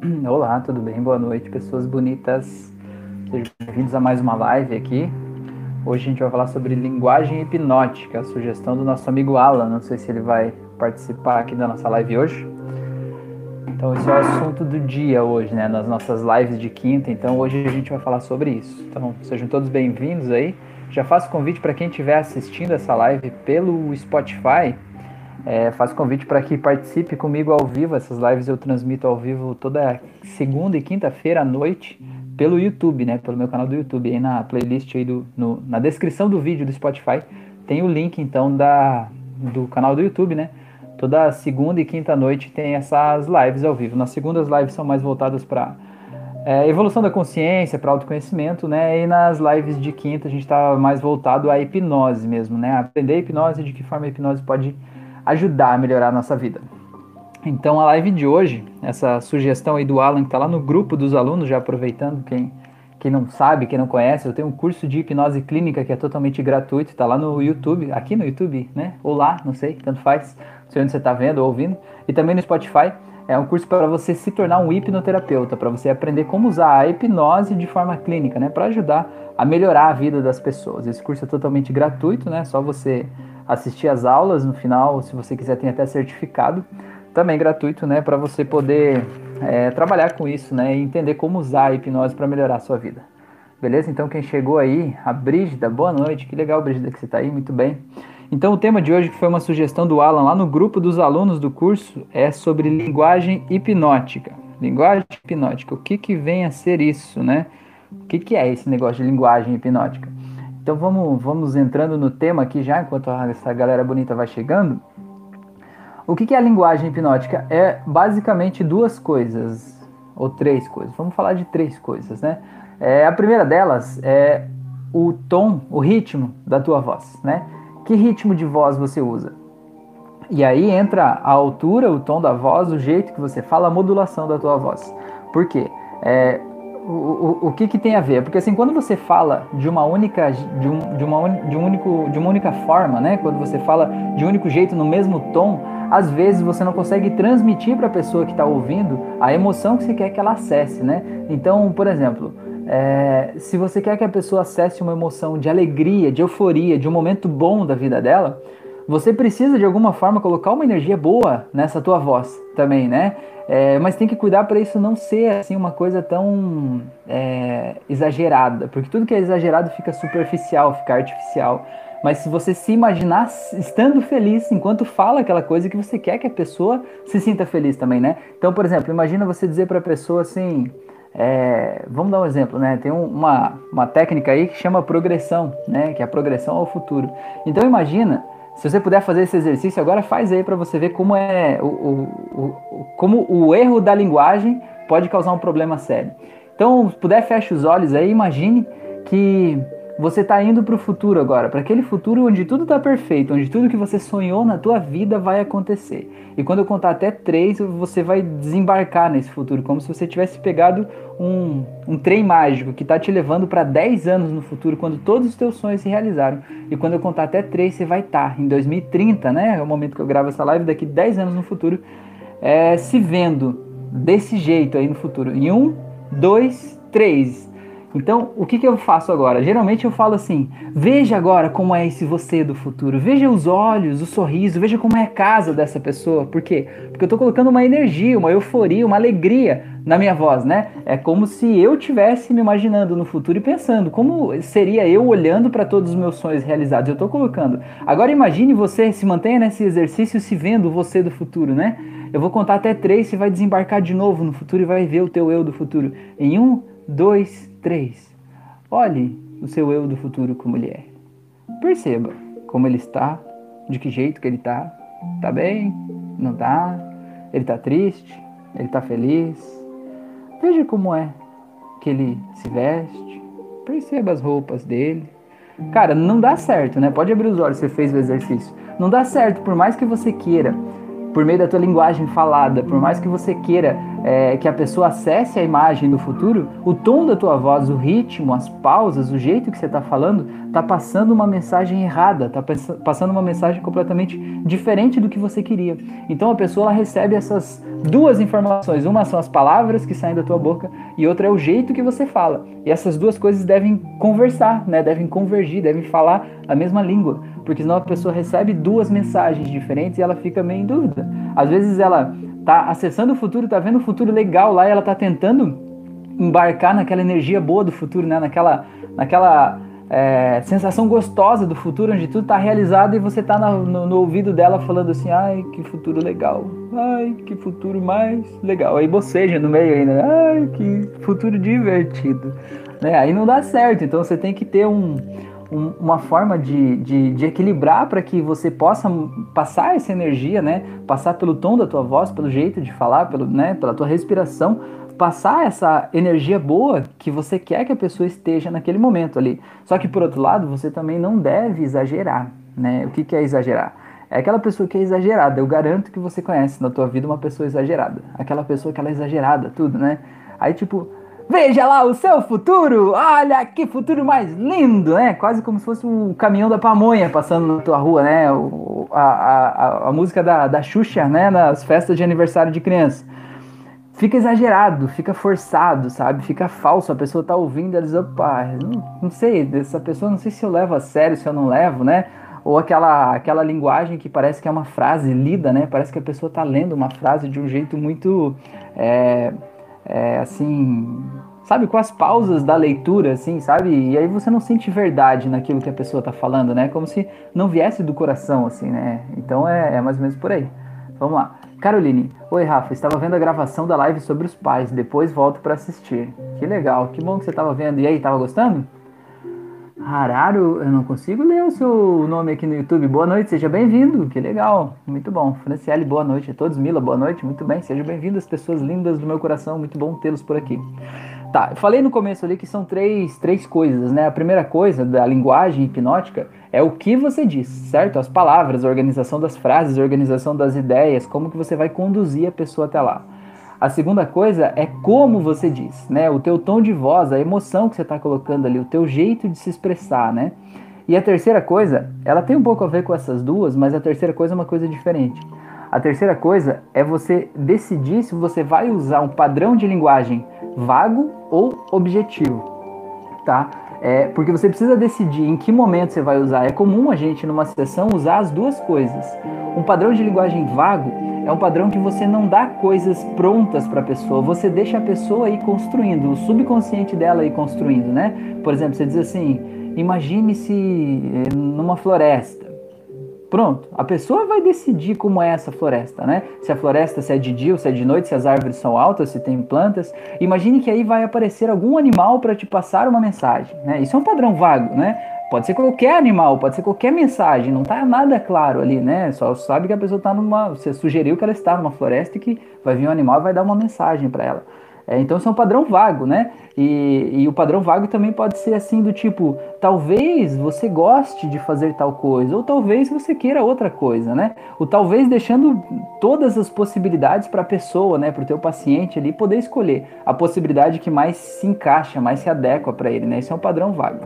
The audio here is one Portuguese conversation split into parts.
Olá, tudo bem? Boa noite, pessoas bonitas. Sejam bem-vindos a mais uma live aqui. Hoje a gente vai falar sobre linguagem hipnótica, a sugestão do nosso amigo Alan. Não sei se ele vai participar aqui da nossa live hoje. Então, esse é o assunto do dia hoje, né? Nas nossas lives de quinta. Então, hoje a gente vai falar sobre isso. Então, sejam todos bem-vindos aí. Já faço convite para quem estiver assistindo essa live pelo Spotify é, faço convite para que participe comigo ao vivo. Essas lives eu transmito ao vivo toda segunda e quinta-feira à noite pelo YouTube, né? Pelo meu canal do YouTube. Aí na playlist aí do, no, na descrição do vídeo do Spotify tem o link então da, do canal do YouTube, né? Toda segunda e quinta noite tem essas lives ao vivo. Nas segundas lives são mais voltadas para é, evolução da consciência, para autoconhecimento, né? E nas lives de quinta a gente está mais voltado à hipnose mesmo, né? Aprender a hipnose, de que forma a hipnose pode ajudar a melhorar a nossa vida. Então a live de hoje, essa sugestão aí do Alan que está lá no grupo dos alunos, já aproveitando quem, quem não sabe, quem não conhece, eu tenho um curso de hipnose clínica que é totalmente gratuito, está lá no YouTube, aqui no YouTube, né? Ou lá, não sei, tanto faz, não sei onde você está vendo ou ouvindo, e também no Spotify. É um curso para você se tornar um hipnoterapeuta, para você aprender como usar a hipnose de forma clínica, né? Para ajudar a melhorar a vida das pessoas. Esse curso é totalmente gratuito, né? Só você assistir as aulas no final, se você quiser, tem até certificado, também gratuito, né, para você poder é, trabalhar com isso, né, e entender como usar a hipnose para melhorar a sua vida. Beleza? Então, quem chegou aí, a Brígida, boa noite, que legal, Brígida, que você está aí, muito bem. Então, o tema de hoje, que foi uma sugestão do Alan lá no grupo dos alunos do curso, é sobre linguagem hipnótica. Linguagem hipnótica, o que, que vem a ser isso, né? O que, que é esse negócio de linguagem hipnótica? Então vamos, vamos entrando no tema aqui já, enquanto essa galera bonita vai chegando. O que, que é a linguagem hipnótica? É basicamente duas coisas, ou três coisas. Vamos falar de três coisas, né? É, a primeira delas é o tom, o ritmo da tua voz, né? Que ritmo de voz você usa? E aí entra a altura, o tom da voz, o jeito que você fala, a modulação da tua voz. Por quê? É, o, o, que, que tem a ver? Porque assim, quando você fala de uma única, de, um, de, uma, de, um único, de uma única forma, né? Quando você fala de um único jeito, no mesmo tom, às vezes você não consegue transmitir para a pessoa que está ouvindo a emoção que você quer que ela acesse, né? Então, por exemplo, é, se você quer que a pessoa acesse uma emoção de alegria, de euforia, de um momento bom da vida dela, você precisa de alguma forma colocar uma energia boa nessa tua voz também, né? É, mas tem que cuidar para isso não ser assim uma coisa tão é, exagerada, porque tudo que é exagerado fica superficial, fica artificial. Mas se você se imaginar estando feliz enquanto fala aquela coisa que você quer que a pessoa se sinta feliz também, né? Então, por exemplo, imagina você dizer para a pessoa assim, é, vamos dar um exemplo, né? Tem um, uma, uma técnica aí que chama progressão, né? Que é a progressão ao futuro. Então imagina se você puder fazer esse exercício agora, faz aí para você ver como é o, o, o, como o erro da linguagem pode causar um problema sério. Então, se puder, feche os olhos aí, imagine que você está indo para o futuro agora, para aquele futuro onde tudo está perfeito, onde tudo que você sonhou na tua vida vai acontecer. E quando eu contar até três, você vai desembarcar nesse futuro, como se você tivesse pegado um, um trem mágico que está te levando para 10 anos no futuro, quando todos os teus sonhos se realizaram. E quando eu contar até três, você vai estar tá, em 2030, né? É o momento que eu gravo essa live, daqui 10 anos no futuro, é, se vendo desse jeito aí no futuro. Em um, dois, três então, o que, que eu faço agora? Geralmente eu falo assim: veja agora como é esse você do futuro, veja os olhos, o sorriso, veja como é a casa dessa pessoa. Por quê? Porque eu estou colocando uma energia, uma euforia, uma alegria na minha voz, né? É como se eu tivesse me imaginando no futuro e pensando como seria eu olhando para todos os meus sonhos realizados. Eu estou colocando. Agora imagine você se mantenha nesse exercício se vendo você do futuro, né? Eu vou contar até três, você vai desembarcar de novo no futuro e vai ver o teu eu do futuro. Em um, dois, 3. Olhe o seu eu do futuro como ele é. Perceba como ele está, de que jeito que ele está. Tá bem? Não tá? Ele tá triste? Ele tá feliz? Veja como é que ele se veste. Perceba as roupas dele. Cara, não dá certo, né? Pode abrir os olhos, você fez o exercício. Não dá certo, por mais que você queira por meio da tua linguagem falada, por mais que você queira é, que a pessoa acesse a imagem do futuro, o tom da tua voz, o ritmo, as pausas, o jeito que você está falando, está passando uma mensagem errada, está passando uma mensagem completamente diferente do que você queria. Então a pessoa recebe essas duas informações: uma são as palavras que saem da tua boca e outra é o jeito que você fala. E essas duas coisas devem conversar, né? devem convergir, devem falar a mesma língua porque senão a pessoa recebe duas mensagens diferentes e ela fica meio em dúvida. Às vezes ela tá acessando o futuro, tá vendo o futuro legal lá e ela tá tentando embarcar naquela energia boa do futuro, né? Naquela, naquela é, sensação gostosa do futuro, onde tudo tá realizado e você tá no, no, no, ouvido dela falando assim, ai, que futuro legal, ai, que futuro mais legal. Aí boceja no meio ainda, ai, que futuro divertido. Né? Aí não dá certo, então você tem que ter um, um, uma forma de, de, de equilibrar para que você possa passar essa energia, né? Passar pelo tom da tua voz, pelo jeito de falar, pelo, né? pela tua respiração, passar essa energia boa que você quer que a pessoa esteja naquele momento ali. Só que por outro lado, você também não deve exagerar, né? O que, que é exagerar? É aquela pessoa que é exagerada. Eu garanto que você conhece na tua vida uma pessoa exagerada. Aquela pessoa que ela é exagerada, tudo, né? Aí tipo, Veja lá o seu futuro! Olha que futuro mais lindo, né? Quase como se fosse um caminhão da pamonha passando na tua rua, né? O, a, a, a, música da, da Xuxa, né? Nas festas de aniversário de criança. Fica exagerado, fica forçado, sabe? Fica falso. A pessoa tá ouvindo, ela diz, opa, não, não sei, essa pessoa não sei se eu levo a sério, se eu não levo, né? Ou aquela, aquela linguagem que parece que é uma frase lida, né? Parece que a pessoa tá lendo uma frase de um jeito muito. É, é, assim, sabe, com as pausas da leitura, assim, sabe? E aí você não sente verdade naquilo que a pessoa tá falando, né? Como se não viesse do coração, assim, né? Então é, é mais ou menos por aí. Vamos lá. Caroline, oi Rafa, estava vendo a gravação da live sobre os pais, depois volto para assistir. Que legal, que bom que você estava vendo. E aí, tava gostando? Hararo, eu não consigo ler o seu nome aqui no YouTube. Boa noite, seja bem-vindo. Que legal, muito bom. Franciele, boa noite a todos. Mila, boa noite, muito bem. Sejam bem-vindos, pessoas lindas do meu coração. Muito bom tê-los por aqui. Tá, eu falei no começo ali que são três, três coisas, né? A primeira coisa da linguagem hipnótica é o que você diz, certo? As palavras, a organização das frases, a organização das ideias, como que você vai conduzir a pessoa até lá. A segunda coisa é como você diz, né? O teu tom de voz, a emoção que você está colocando ali, o teu jeito de se expressar, né? E a terceira coisa, ela tem um pouco a ver com essas duas, mas a terceira coisa é uma coisa diferente. A terceira coisa é você decidir se você vai usar um padrão de linguagem vago ou objetivo, tá? É, porque você precisa decidir em que momento você vai usar. É comum a gente, numa sessão, usar as duas coisas. Um padrão de linguagem vago é um padrão que você não dá coisas prontas para a pessoa, você deixa a pessoa ir construindo, o subconsciente dela ir construindo, né? Por exemplo, você diz assim: imagine-se eh, numa floresta. Pronto, a pessoa vai decidir como é essa floresta, né? Se a floresta se é de dia ou se é de noite, se as árvores são altas, se tem plantas. Imagine que aí vai aparecer algum animal para te passar uma mensagem, né? Isso é um padrão vago, né? Pode ser qualquer animal, pode ser qualquer mensagem, não está nada claro ali, né? Só sabe que a pessoa está numa. Você sugeriu que ela está numa floresta e que vai vir um animal e vai dar uma mensagem para ela. É, então isso é um padrão vago, né? E, e, o padrão vago também pode ser assim do tipo, talvez você goste de fazer tal coisa, ou talvez você queira outra coisa, né? O talvez deixando todas as possibilidades para a pessoa, né, para o teu paciente ali poder escolher a possibilidade que mais se encaixa, mais se adequa para ele, né? Isso é um padrão vago.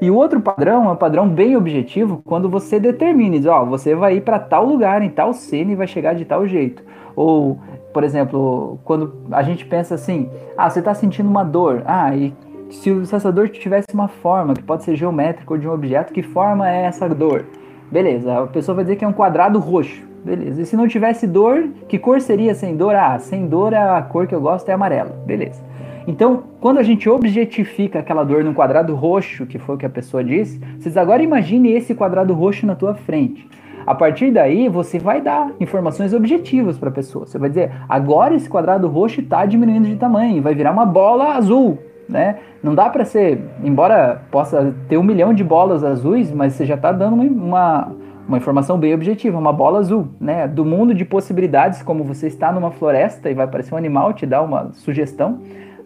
E o outro padrão é um padrão bem objetivo quando você determina, diz, ó, você vai ir para tal lugar, em tal cena e vai chegar de tal jeito. Ou por exemplo, quando a gente pensa assim, ah, você está sentindo uma dor, ah, e se, se essa dor tivesse uma forma, que pode ser geométrica ou de um objeto, que forma é essa dor? Beleza, a pessoa vai dizer que é um quadrado roxo. Beleza. E se não tivesse dor, que cor seria sem dor? Ah, sem dor a cor que eu gosto é amarela. Beleza. Então, quando a gente objetifica aquela dor num quadrado roxo, que foi o que a pessoa disse, vocês agora imagine esse quadrado roxo na tua frente. A partir daí, você vai dar informações objetivas para a pessoa. Você vai dizer, agora esse quadrado roxo está diminuindo de tamanho, vai virar uma bola azul. Né? Não dá para ser, embora possa ter um milhão de bolas azuis, mas você já está dando uma, uma informação bem objetiva, uma bola azul, né? Do mundo de possibilidades, como você está numa floresta e vai aparecer um animal te dá uma sugestão,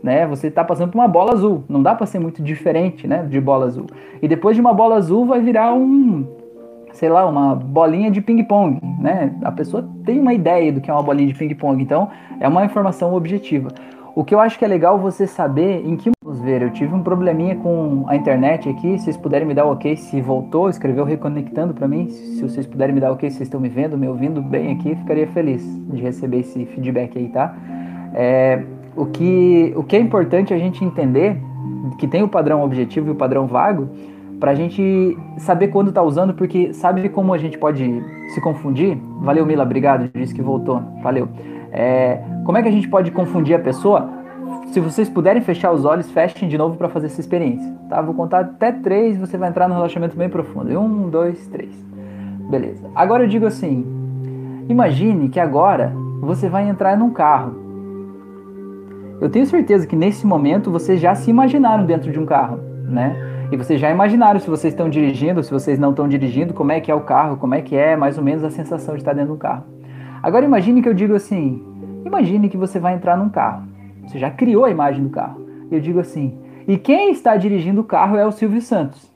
né? Você está passando por uma bola azul. Não dá para ser muito diferente, né? De bola azul. E depois de uma bola azul vai virar um sei lá, uma bolinha de ping-pong, né? A pessoa tem uma ideia do que é uma bolinha de ping-pong, então é uma informação objetiva. O que eu acho que é legal você saber em que vamos ver. Eu tive um probleminha com a internet aqui. Se vocês puderem me dar o ok se voltou, escreveu reconectando para mim. Se vocês puderem me dar o ok se vocês estão me vendo, me ouvindo bem aqui, ficaria feliz de receber esse feedback aí, tá? É, o, que, o que é importante a gente entender que tem o padrão objetivo e o padrão vago para a gente saber quando tá usando, porque sabe como a gente pode se confundir? Valeu, Mila, obrigado, disse que voltou. Valeu. É, como é que a gente pode confundir a pessoa? Se vocês puderem fechar os olhos, fechem de novo para fazer essa experiência. Tá? Vou contar até três, você vai entrar num relaxamento bem profundo. Um, dois, três. Beleza. Agora eu digo assim: imagine que agora você vai entrar num carro. Eu tenho certeza que nesse momento vocês já se imaginaram dentro de um carro, né? E vocês já imaginaram se vocês estão dirigindo, se vocês não estão dirigindo, como é que é o carro, como é que é mais ou menos a sensação de estar dentro do carro. Agora imagine que eu digo assim: imagine que você vai entrar num carro. Você já criou a imagem do carro. Eu digo assim: e quem está dirigindo o carro é o Silvio Santos.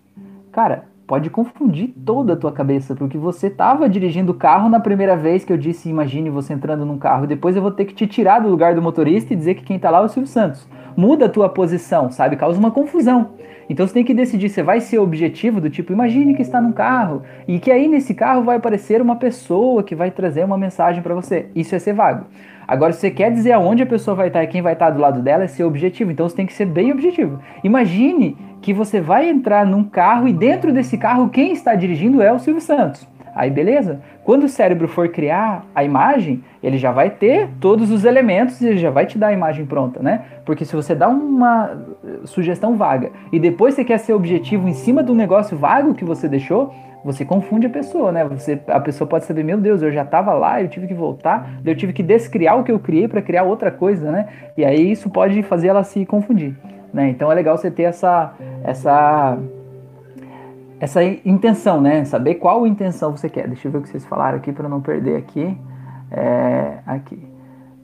Cara, pode confundir toda a tua cabeça, porque você estava dirigindo o carro na primeira vez que eu disse, imagine você entrando num carro, depois eu vou ter que te tirar do lugar do motorista e dizer que quem está lá é o Silvio Santos. Muda a tua posição, sabe? Causa uma confusão. Então você tem que decidir, você vai ser objetivo do tipo, imagine que está num carro e que aí nesse carro vai aparecer uma pessoa que vai trazer uma mensagem para você. Isso é ser vago. Agora, se você quer dizer aonde a pessoa vai estar e quem vai estar do lado dela, é ser objetivo. Então você tem que ser bem objetivo. Imagine que você vai entrar num carro e dentro desse carro quem está dirigindo é o Silvio Santos. Aí beleza? Quando o cérebro for criar a imagem, ele já vai ter todos os elementos e ele já vai te dar a imagem pronta, né? Porque se você dá uma sugestão vaga e depois você quer ser objetivo em cima do negócio vago que você deixou, você confunde a pessoa, né? Você, a pessoa pode saber, meu Deus, eu já estava lá, eu tive que voltar, eu tive que descriar o que eu criei para criar outra coisa, né? E aí isso pode fazer ela se confundir, né? Então é legal você ter essa essa essa intenção, né? Saber qual intenção você quer. Deixa eu ver o que vocês falaram aqui para não perder aqui. É, aqui.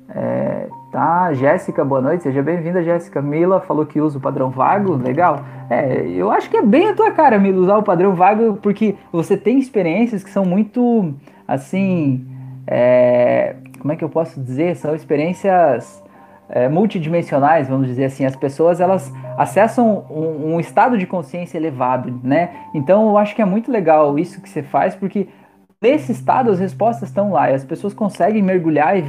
É, tá, Jéssica, boa noite, seja bem-vinda, Jéssica. Mila falou que usa o padrão vago, legal. É, eu acho que é bem a tua cara, Mila, usar o padrão vago, porque você tem experiências que são muito, assim, é, como é que eu posso dizer? São experiências é, multidimensionais, vamos dizer assim. As pessoas elas acessam um, um, estado de consciência elevado, né? Então eu acho que é muito legal isso que você faz, porque nesse estado as respostas estão lá e as pessoas conseguem mergulhar e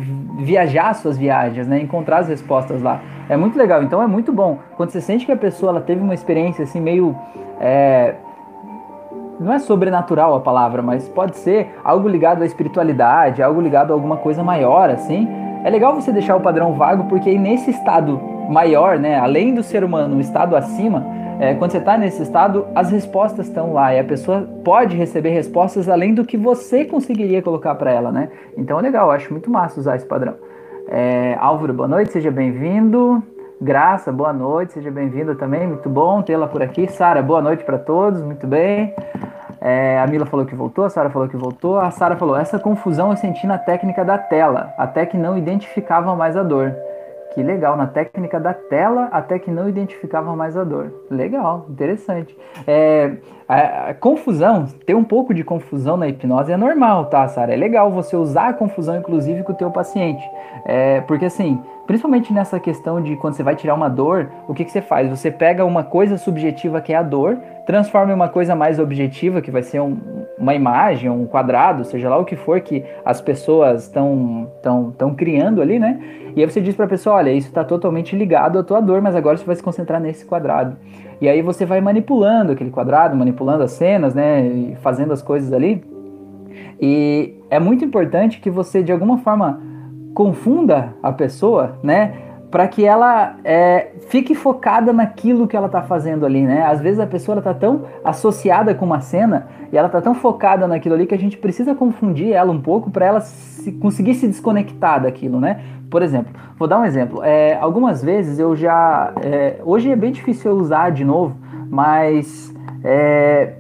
viajar suas viagens, né? Encontrar as respostas lá. É muito legal. Então é muito bom quando você sente que a pessoa ela teve uma experiência assim meio é, não é sobrenatural a palavra, mas pode ser algo ligado à espiritualidade, algo ligado a alguma coisa maior, assim é legal você deixar o padrão vago, porque nesse estado maior, né, além do ser humano, um estado acima, é, quando você está nesse estado, as respostas estão lá e a pessoa pode receber respostas além do que você conseguiria colocar para ela, né? Então é legal, acho muito massa usar esse padrão. É, Álvaro, boa noite, seja bem-vindo. Graça, boa noite, seja bem-vinda também, muito bom tê-la por aqui. Sara, boa noite para todos, muito bem. É, a Mila falou que voltou, a Sara falou que voltou. A Sara falou: essa confusão eu senti na técnica da tela, até que não identificava mais a dor. Que legal, na técnica da tela, até que não identificava mais a dor. Legal, interessante. É, a, a, confusão, ter um pouco de confusão na hipnose é normal, tá, Sara? É legal você usar a confusão, inclusive, com o teu paciente. É, porque assim, principalmente nessa questão de quando você vai tirar uma dor, o que, que você faz? Você pega uma coisa subjetiva que é a dor, transforma em uma coisa mais objetiva, que vai ser um, uma imagem, um quadrado, seja lá o que for que as pessoas estão tão, tão criando ali, né? E aí você diz para a pessoa, olha, isso está totalmente ligado à tua dor, mas agora você vai se concentrar nesse quadrado. E aí você vai manipulando aquele quadrado, manipulando as cenas, né? E fazendo as coisas ali. E é muito importante que você, de alguma forma, confunda a pessoa, né? para que ela é, fique focada naquilo que ela está fazendo ali, né? Às vezes a pessoa está tão associada com uma cena e ela está tão focada naquilo ali que a gente precisa confundir ela um pouco para ela se, conseguir se desconectar daquilo, né? Por exemplo, vou dar um exemplo. É, algumas vezes eu já. É, hoje é bem difícil eu usar de novo, mas é,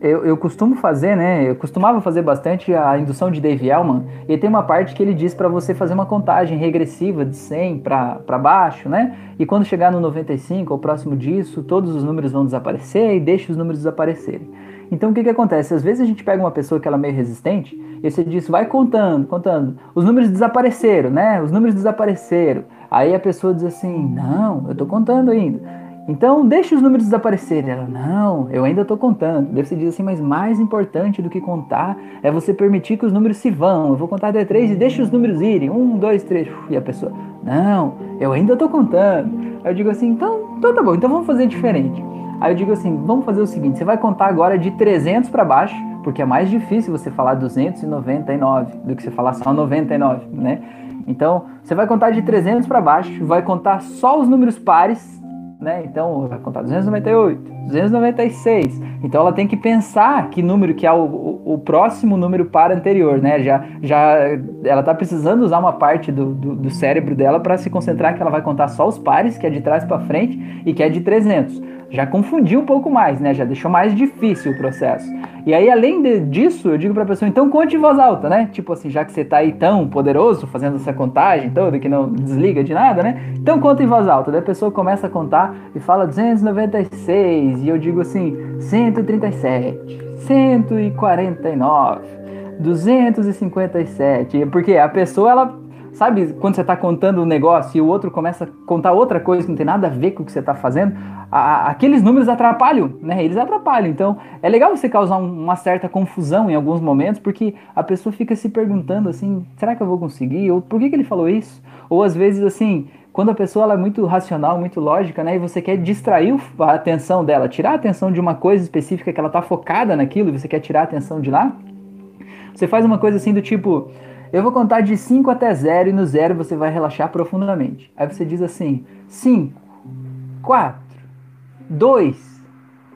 eu, eu costumo fazer, né? Eu costumava fazer bastante a indução de Dave Elman, e tem uma parte que ele diz para você fazer uma contagem regressiva de 100 para baixo, né? E quando chegar no 95 ou próximo disso, todos os números vão desaparecer e deixa os números desaparecerem. Então o que, que acontece? Às vezes a gente pega uma pessoa que ela é meio resistente e você diz, vai contando, contando. Os números desapareceram, né? Os números desapareceram. Aí a pessoa diz assim, não, eu tô contando ainda. Então deixa os números desaparecerem. Ela, não, eu ainda tô contando. Deve você diz assim, mas mais importante do que contar é você permitir que os números se vão. Eu vou contar até três e deixa os números irem. Um, dois, três. E a pessoa, não, eu ainda tô contando. Aí eu digo assim, então, então tá bom, então vamos fazer diferente. Aí eu digo assim, vamos fazer o seguinte, você vai contar agora de 300 para baixo, porque é mais difícil você falar 299 do que você falar só 99, né? Então, você vai contar de 300 para baixo, vai contar só os números pares, né? Então, vai contar 298, 296. Então, ela tem que pensar que número que é o, o, o próximo número par anterior, né? Já, já, ela está precisando usar uma parte do, do, do cérebro dela para se concentrar que ela vai contar só os pares, que é de trás para frente e que é de 300 já confundiu um pouco mais, né? Já deixou mais difícil o processo. E aí, além de, disso, eu digo para a pessoa, então conte em voz alta, né? Tipo assim, já que você está aí tão poderoso fazendo essa contagem toda, que não desliga de nada, né? Então conta em voz alta. Daí a pessoa começa a contar e fala 296, e eu digo assim, 137, 149, 257. Porque a pessoa, ela Sabe quando você está contando um negócio e o outro começa a contar outra coisa que não tem nada a ver com o que você está fazendo? A, aqueles números atrapalham, né? Eles atrapalham. Então é legal você causar um, uma certa confusão em alguns momentos, porque a pessoa fica se perguntando assim: será que eu vou conseguir? Ou por que, que ele falou isso? Ou às vezes assim, quando a pessoa é muito racional, muito lógica, né? E você quer distrair a atenção dela, tirar a atenção de uma coisa específica que ela está focada naquilo, e você quer tirar a atenção de lá. Você faz uma coisa assim do tipo, eu vou contar de 5 até 0 e no 0 você vai relaxar profundamente. Aí você diz assim: 5, 4, 2,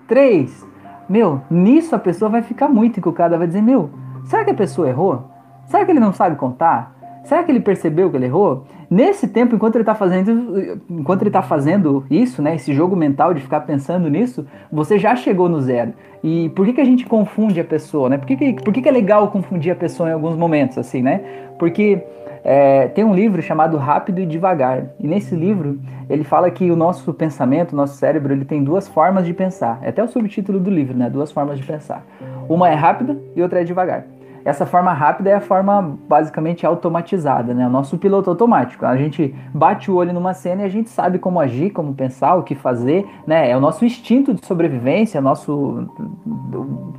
3. Meu, nisso a pessoa vai ficar muito encucada, vai dizer: Meu, será que a pessoa errou? Será que ele não sabe contar? Será que ele percebeu que ele errou? Nesse tempo, enquanto ele está fazendo, enquanto ele está fazendo isso, né, esse jogo mental de ficar pensando nisso, você já chegou no zero. E por que, que a gente confunde a pessoa, né? Por que, que, por que, que é legal confundir a pessoa em alguns momentos, assim, né? Porque é, tem um livro chamado Rápido e Devagar. E nesse livro ele fala que o nosso pensamento, o nosso cérebro, ele tem duas formas de pensar. É até o subtítulo do livro, né? Duas formas de pensar. Uma é rápida e outra é devagar. Essa forma rápida é a forma basicamente automatizada, né? O nosso piloto automático. A gente bate o olho numa cena e a gente sabe como agir, como pensar, o que fazer, né? É o nosso instinto de sobrevivência, nosso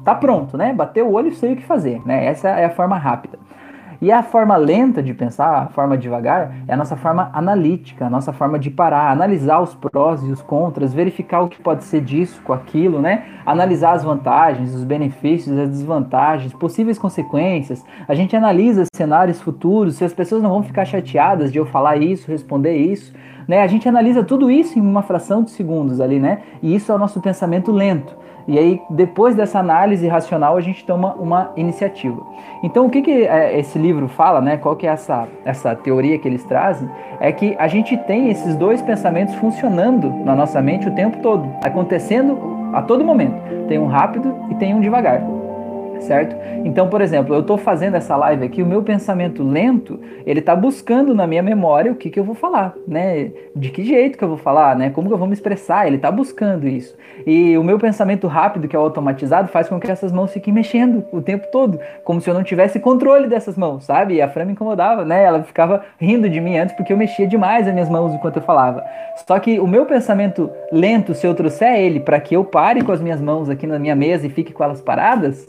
tá pronto, né? Bateu o olho e sei o que fazer, né? Essa é a forma rápida. E a forma lenta de pensar, a forma devagar, é a nossa forma analítica, a nossa forma de parar, analisar os prós e os contras, verificar o que pode ser disso com aquilo, né? Analisar as vantagens, os benefícios, as desvantagens, possíveis consequências. A gente analisa cenários futuros, se as pessoas não vão ficar chateadas de eu falar isso, responder isso. Né? A gente analisa tudo isso em uma fração de segundos ali, né? E isso é o nosso pensamento lento. E aí, depois dessa análise racional, a gente toma uma iniciativa. Então, o que, que é, esse livro fala, né? Qual que é essa, essa teoria que eles trazem? É que a gente tem esses dois pensamentos funcionando na nossa mente o tempo todo, acontecendo a todo momento. Tem um rápido e tem um devagar certo? Então, por exemplo, eu estou fazendo essa live aqui, o meu pensamento lento, ele está buscando na minha memória o que, que eu vou falar, né? De que jeito que eu vou falar, né? Como que eu vou me expressar, ele está buscando isso. E o meu pensamento rápido, que é o automatizado, faz com que essas mãos fiquem mexendo o tempo todo, como se eu não tivesse controle dessas mãos, sabe? E a Fran me incomodava, né? Ela ficava rindo de mim antes porque eu mexia demais as minhas mãos enquanto eu falava. Só que o meu pensamento lento, se eu trouxer ele para que eu pare com as minhas mãos aqui na minha mesa e fique com elas paradas,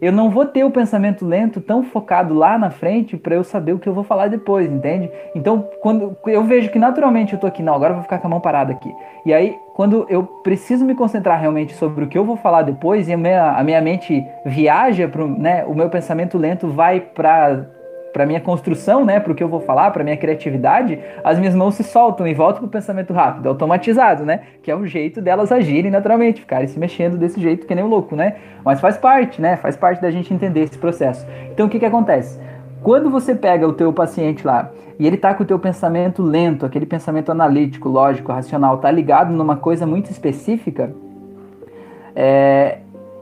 eu não vou ter o pensamento lento tão focado lá na frente para eu saber o que eu vou falar depois, entende? Então, quando eu vejo que naturalmente eu tô aqui, não, agora eu vou ficar com a mão parada aqui. E aí, quando eu preciso me concentrar realmente sobre o que eu vou falar depois e a minha, a minha mente viaja, pro, né, o meu pensamento lento vai para para minha construção, né, para o que eu vou falar, para minha criatividade, as minhas mãos se soltam e voltam para o pensamento rápido, automatizado, né, que é o jeito delas agirem naturalmente, ficarem se mexendo desse jeito que nem um louco, né? Mas faz parte, né? Faz parte da gente entender esse processo. Então o que que acontece? Quando você pega o teu paciente lá e ele tá com o teu pensamento lento, aquele pensamento analítico, lógico, racional, tá ligado numa coisa muito específica, é,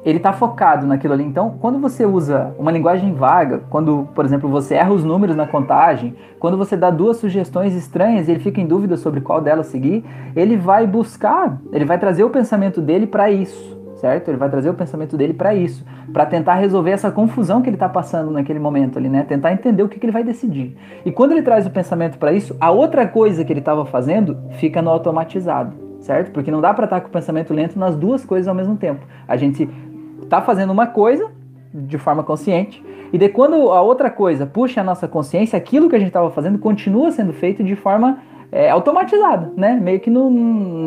ele está focado naquilo ali. Então, quando você usa uma linguagem vaga, quando, por exemplo, você erra os números na contagem, quando você dá duas sugestões estranhas e ele fica em dúvida sobre qual delas seguir, ele vai buscar, ele vai trazer o pensamento dele para isso certo? Ele vai trazer o pensamento dele para isso, para tentar resolver essa confusão que ele está passando naquele momento ali, né? Tentar entender o que, que ele vai decidir. E quando ele traz o pensamento para isso, a outra coisa que ele estava fazendo fica no automatizado, certo? Porque não dá para estar tá com o pensamento lento nas duas coisas ao mesmo tempo. A gente está fazendo uma coisa de forma consciente e de quando a outra coisa puxa a nossa consciência, aquilo que a gente estava fazendo continua sendo feito de forma é, automatizada, né? Meio que no,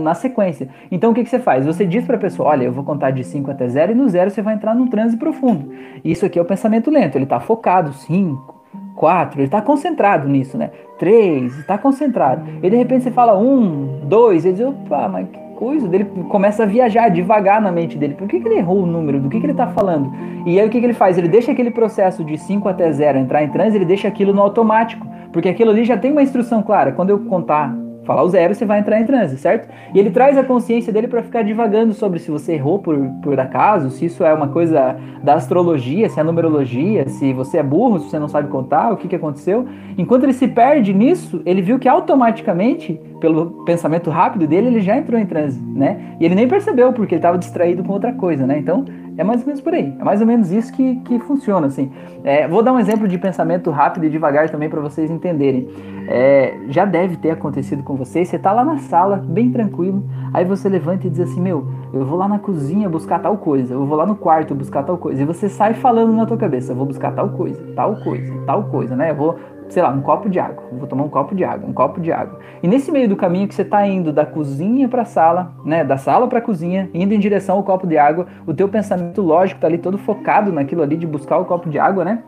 na sequência. Então o que, que você faz? Você diz para a pessoa: olha, eu vou contar de 5 até 0 e no zero você vai entrar num transe profundo. Isso aqui é o pensamento lento, ele está focado, 5, 4, ele está concentrado nisso, né? 3, está concentrado. E de repente você fala 1, 2, ele diz: opa, mas coisa. Ele começa a viajar devagar na mente dele. Por que, que ele errou o número? Do que, que ele está falando? E aí o que, que ele faz? Ele deixa aquele processo de 5 até 0 entrar em transe, ele deixa aquilo no automático. Porque aquilo ali já tem uma instrução clara. Quando eu contar, falar o zero, você vai entrar em transe, certo? E ele traz a consciência dele para ficar divagando sobre se você errou por, por acaso, se isso é uma coisa da astrologia, se é numerologia, se você é burro, se você não sabe contar, o que, que aconteceu. Enquanto ele se perde nisso, ele viu que automaticamente, pelo pensamento rápido dele, ele já entrou em transe, né? E ele nem percebeu, porque ele estava distraído com outra coisa, né? Então, é mais ou menos por aí. É mais ou menos isso que, que funciona, assim. É, vou dar um exemplo de pensamento rápido e devagar também para vocês entenderem. É, já deve ter acontecido com vocês. Você está lá na sala, bem tranquilo. Aí você levanta e diz assim: Meu, eu vou lá na cozinha buscar tal coisa. Eu vou lá no quarto buscar tal coisa. E você sai falando na tua cabeça: Vou buscar tal coisa, tal coisa, tal coisa, né? Eu vou sei lá, um copo de água. Vou tomar um copo de água, um copo de água. E nesse meio do caminho que você está indo da cozinha para a sala, né, da sala para a cozinha, indo em direção ao copo de água, o teu pensamento lógico está ali todo focado naquilo ali de buscar o copo de água, né?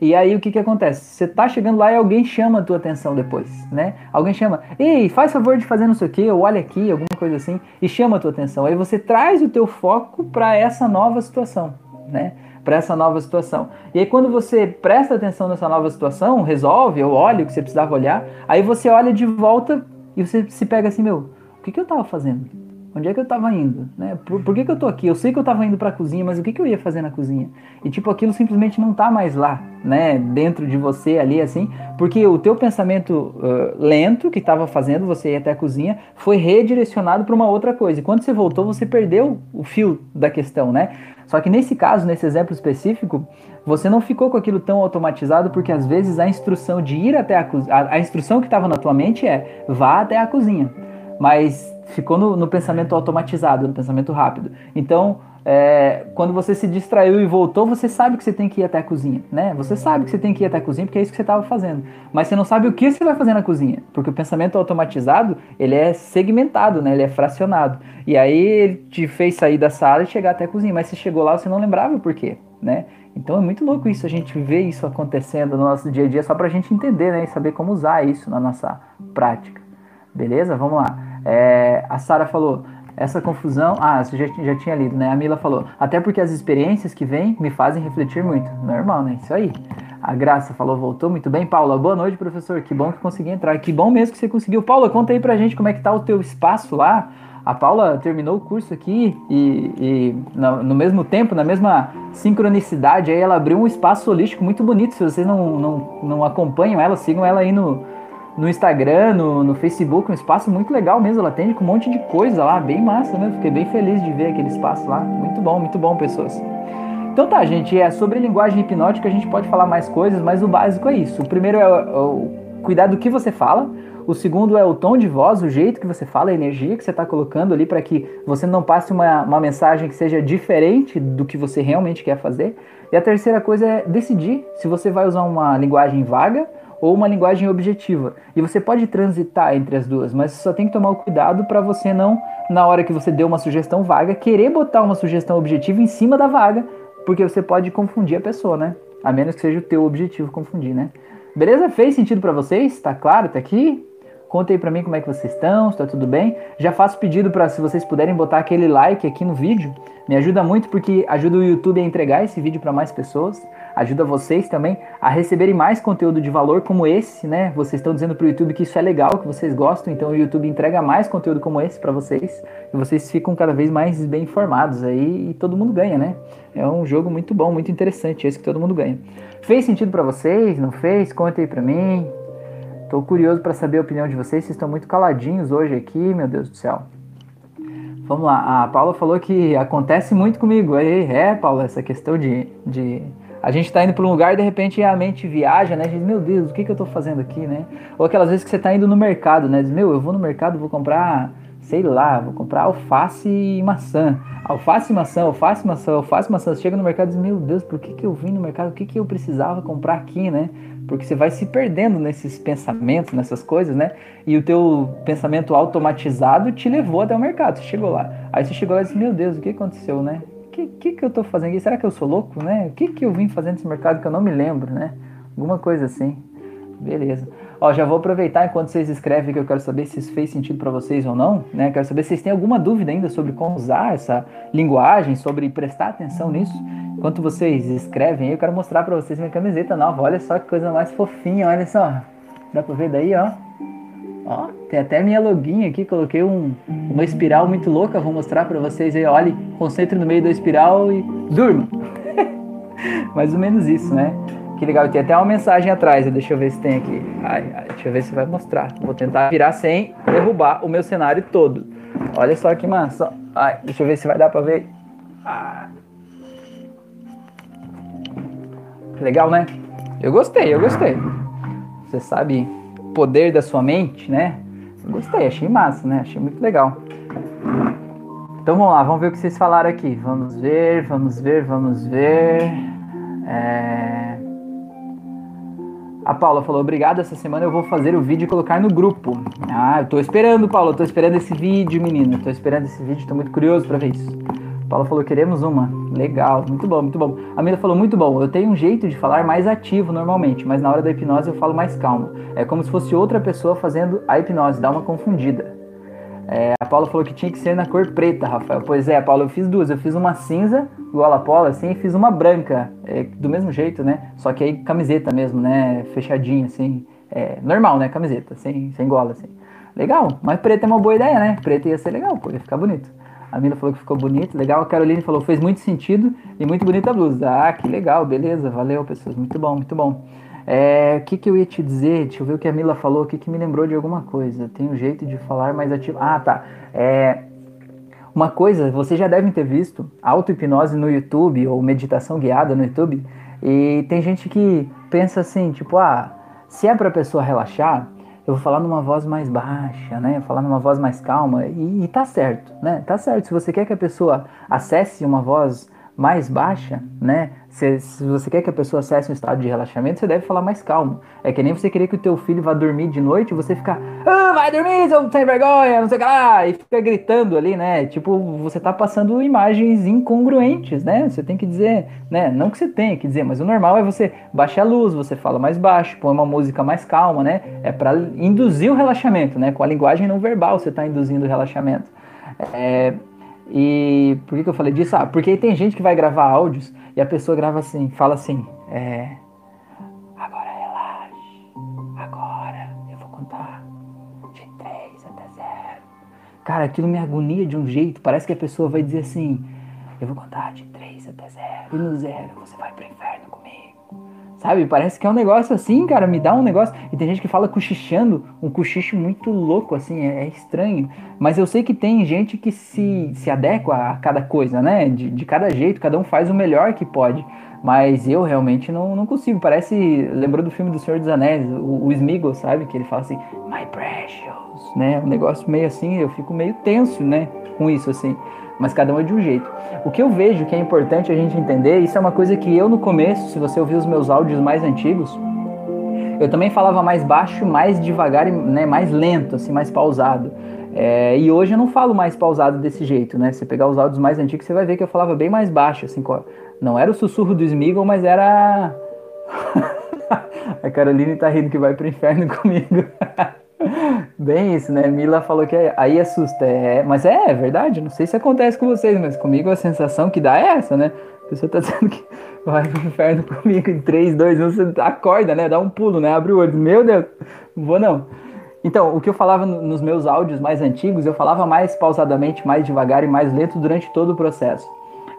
E aí o que que acontece? Você tá chegando lá e alguém chama a tua atenção depois, né? Alguém chama, ei, faz favor de fazer não sei o que, ou olha aqui, alguma coisa assim, e chama a tua atenção. Aí você traz o teu foco para essa nova situação, né? Para essa nova situação. E aí quando você presta atenção nessa nova situação, resolve ou olha o que você precisava olhar, aí você olha de volta e você se pega assim, meu, o que, que eu estava fazendo? Onde é que eu estava indo? Né? Por, por, que, que eu tô aqui? Eu sei que eu estava indo para a cozinha, mas o que, que eu ia fazer na cozinha? E tipo, aquilo simplesmente não está mais lá, né? Dentro de você ali, assim, porque o teu pensamento uh, lento que estava fazendo você ir até a cozinha foi redirecionado para uma outra coisa. E quando você voltou, você perdeu o fio da questão, né? Só que nesse caso, nesse exemplo específico, você não ficou com aquilo tão automatizado porque às vezes a instrução de ir até a cozinha, a, instrução que estava na tua mente é vá até a cozinha, mas ficou no, no pensamento automatizado, no pensamento rápido. Então, é, quando você se distraiu e voltou, você sabe que você tem que ir até a cozinha, né? Você sabe que você tem que ir até a cozinha porque é isso que você estava fazendo. Mas você não sabe o que você vai fazer na cozinha, porque o pensamento automatizado ele é segmentado, né? Ele é fracionado. E aí ele te fez sair da sala e chegar até a cozinha, mas você chegou lá você não lembrava o porquê, né? Então é muito louco isso, a gente vê isso acontecendo no nosso dia a dia só para a gente entender, né? E saber como usar isso na nossa prática. Beleza? Vamos lá. É, a Sara falou, essa confusão. Ah, você já, já tinha lido, né? A Mila falou. Até porque as experiências que vêm me fazem refletir muito. Normal, né? Isso aí. A Graça falou, voltou muito bem. Paula, boa noite, professor. Que bom que consegui entrar. Que bom mesmo que você conseguiu. Paula, conta aí pra gente como é que tá o teu espaço lá. A Paula terminou o curso aqui e, e no, no, mesmo tempo, na mesma sincronicidade, aí ela abriu um espaço holístico muito bonito. Se vocês não, não, não acompanham ela, sigam ela aí no, no Instagram, no, no Facebook, um espaço muito legal mesmo. Ela atende com um monte de coisa lá, bem massa mesmo. Fiquei bem feliz de ver aquele espaço lá. Muito bom, muito bom, pessoas. Então tá, gente, é sobre linguagem hipnótica a gente pode falar mais coisas, mas o básico é isso. O primeiro é o, o cuidar do que você fala. O segundo é o tom de voz, o jeito que você fala, a energia que você está colocando ali para que você não passe uma, uma mensagem que seja diferente do que você realmente quer fazer. E a terceira coisa é decidir se você vai usar uma linguagem vaga ou uma linguagem objetiva. E você pode transitar entre as duas, mas só tem que tomar o cuidado para você não, na hora que você deu uma sugestão vaga, querer botar uma sugestão objetiva em cima da vaga, porque você pode confundir a pessoa, né? A menos que seja o teu objetivo confundir, né? Beleza? Fez sentido para vocês? Tá claro? Tá aqui? Conta aí pra mim como é que vocês estão, se tá tudo bem. Já faço pedido para se vocês puderem botar aquele like aqui no vídeo. Me ajuda muito porque ajuda o YouTube a entregar esse vídeo para mais pessoas ajuda vocês também a receberem mais conteúdo de valor como esse, né? Vocês estão dizendo para o YouTube que isso é legal, que vocês gostam, então o YouTube entrega mais conteúdo como esse para vocês e vocês ficam cada vez mais bem informados aí e todo mundo ganha, né? É um jogo muito bom, muito interessante, esse que todo mundo ganha. Fez sentido para vocês? Não fez? Conta aí para mim. Tô curioso para saber a opinião de vocês. Vocês estão muito caladinhos hoje aqui, meu Deus do céu. Vamos lá, a Paula falou que acontece muito comigo. Aí, é, Paula, essa questão de, de a gente está indo para um lugar e de repente a mente viaja, né? A gente, meu Deus, o que, que eu estou fazendo aqui, né? Ou aquelas vezes que você está indo no mercado, né? Diz, meu, eu vou no mercado, vou comprar, sei lá, vou comprar alface e maçã. Alface e maçã, alface e maçã, alface e maçã. Você chega no mercado e diz, meu Deus, por que, que eu vim no mercado? O que, que eu precisava comprar aqui, né? Porque você vai se perdendo nesses pensamentos, nessas coisas, né? E o teu pensamento automatizado te levou até o mercado, você chegou lá. Aí você chegou lá e disse, meu Deus, o que aconteceu, né? O que, que, que eu tô fazendo aqui? Será que eu sou louco, né? O que, que eu vim fazendo nesse mercado que eu não me lembro, né? Alguma coisa assim. Beleza. Ó, já vou aproveitar enquanto vocês escrevem que eu quero saber se isso fez sentido para vocês ou não, né? Quero saber se vocês têm alguma dúvida ainda sobre como usar essa linguagem, sobre prestar atenção nisso. Enquanto vocês escrevem, eu quero mostrar para vocês minha camiseta nova. Olha só que coisa mais fofinha, olha só. Dá para ver daí, ó. Ó, tem até minha login aqui, coloquei um, uma espiral muito louca, vou mostrar para vocês aí. Olha, concentre no meio da espiral e durma. mais ou menos isso, né? Que legal, tem até uma mensagem atrás, deixa eu ver se tem aqui. Ai, ai, deixa eu ver se vai mostrar. Vou tentar virar sem derrubar o meu cenário todo. Olha só que massa. Ai, deixa eu ver se vai dar pra ver. Ah. Legal, né? Eu gostei, eu gostei. Você sabe o poder da sua mente, né? Eu gostei, achei massa, né? Achei muito legal. Então vamos lá, vamos ver o que vocês falaram aqui. Vamos ver, vamos ver, vamos ver. É... A Paula falou, obrigado, essa semana eu vou fazer o vídeo e colocar no grupo. Ah, eu tô esperando, Paula, eu tô esperando esse vídeo, menino. Eu tô esperando esse vídeo, tô muito curioso para ver isso. A Paula falou, queremos uma. Legal, muito bom, muito bom. A Mila falou, muito bom, eu tenho um jeito de falar mais ativo normalmente, mas na hora da hipnose eu falo mais calmo. É como se fosse outra pessoa fazendo a hipnose, dá uma confundida. É, a Paula falou que tinha que ser na cor preta, Rafael. Pois é, Paula, eu fiz duas. Eu fiz uma cinza, igual a Paula, assim, e fiz uma branca, é, do mesmo jeito, né? Só que aí camiseta mesmo, né? Fechadinha, assim. É, normal, né? Camiseta, sem, sem gola, assim. Legal, mas preta é uma boa ideia, né? Preta ia ser legal, pô, ia ficar bonito. A Mila falou que ficou bonito, legal. A Caroline falou fez muito sentido e muito bonita a blusa. Ah, que legal, beleza, valeu, pessoas. Muito bom, muito bom. É, o que, que eu ia te dizer? Deixa eu ver o que a Mila falou, o que, me lembrou de alguma coisa. Tem um jeito de falar mais ativo. Ah, tá. É, uma coisa, vocês já devem ter visto auto-hipnose no YouTube ou meditação guiada no YouTube. E tem gente que pensa assim, tipo, ah, se é pra pessoa relaxar, eu vou falar numa voz mais baixa, né? Falar numa voz mais calma. E, e tá certo, né? Tá certo. Se você quer que a pessoa acesse uma voz mais baixa, né? Se, se, você quer que a pessoa acesse um estado de relaxamento, você deve falar mais calmo. É que nem você querer que o teu filho vá dormir de noite e você ficar, ah, vai dormir, seu sem vergonha, não sei o que lá, e fica gritando ali, né? Tipo, você tá passando imagens incongruentes, né? Você tem que dizer, né? Não que você tenha que dizer, mas o normal é você baixar a luz, você fala mais baixo, põe uma música mais calma, né? É para induzir o relaxamento, né? Com a linguagem não verbal você tá induzindo o relaxamento. É, e por que, que eu falei disso? Ah, porque tem gente que vai gravar áudios e a pessoa grava assim, fala assim, é. Agora relaxe. Agora eu vou contar de 3 até 0. Cara, aquilo me agonia de um jeito. Parece que a pessoa vai dizer assim: Eu vou contar de 3 até 0. E no zero você vai pro inferno Sabe? Parece que é um negócio assim, cara, me dá um negócio. E tem gente que fala cochichando, um cochicho muito louco, assim, é, é estranho. Mas eu sei que tem gente que se, se adequa a cada coisa, né? De, de cada jeito, cada um faz o melhor que pode. Mas eu realmente não, não consigo. Parece. Lembrou do filme do Senhor dos Anéis, o, o Smeagol, sabe? Que ele fala assim, My precious, né? Um negócio meio assim, eu fico meio tenso, né? Com isso, assim mas cada um é de um jeito. O que eu vejo que é importante a gente entender, isso é uma coisa que eu no começo, se você ouvir os meus áudios mais antigos, eu também falava mais baixo, mais devagar, né, mais lento, assim, mais pausado. É, e hoje eu não falo mais pausado desse jeito, né? Se pegar os áudios mais antigos, você vai ver que eu falava bem mais baixo, assim, não era o sussurro do Smeagol, mas era a Caroline tá rindo que vai pro inferno comigo. Bem isso, né? Mila falou que aí assusta. É, mas é, é verdade, não sei se acontece com vocês, mas comigo a sensação que dá é essa, né? A pessoa tá dizendo que vai pro inferno comigo em 3, 2, 1, você acorda, né? Dá um pulo, né? Abre o olho. Meu Deus, não vou não. Então, o que eu falava nos meus áudios mais antigos, eu falava mais pausadamente, mais devagar e mais lento durante todo o processo.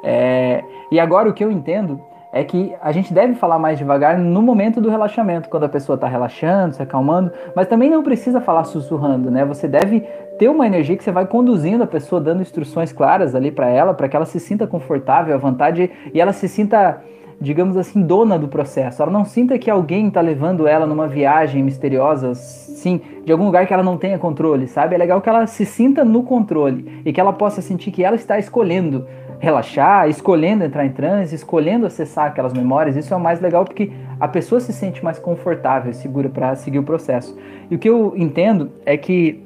É, e agora o que eu entendo é que a gente deve falar mais devagar no momento do relaxamento, quando a pessoa está relaxando, se acalmando, mas também não precisa falar sussurrando, né? Você deve ter uma energia que você vai conduzindo a pessoa, dando instruções claras ali para ela, para que ela se sinta confortável, à vontade e ela se sinta, digamos assim, dona do processo. Ela não sinta que alguém está levando ela numa viagem misteriosa, sim, de algum lugar que ela não tenha controle, sabe? É legal que ela se sinta no controle e que ela possa sentir que ela está escolhendo relaxar, escolhendo entrar em transe, escolhendo acessar aquelas memórias, isso é o mais legal porque a pessoa se sente mais confortável e segura para seguir o processo. E o que eu entendo é que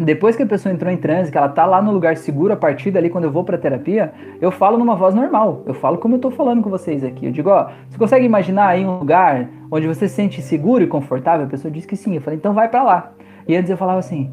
depois que a pessoa entrou em transe, que ela tá lá no lugar seguro, a partir dali, quando eu vou pra terapia, eu falo numa voz normal. Eu falo como eu tô falando com vocês aqui. Eu digo, ó, você consegue imaginar aí um lugar onde você se sente seguro e confortável? A pessoa diz que sim. Eu falei, então vai para lá. E antes eu falava assim,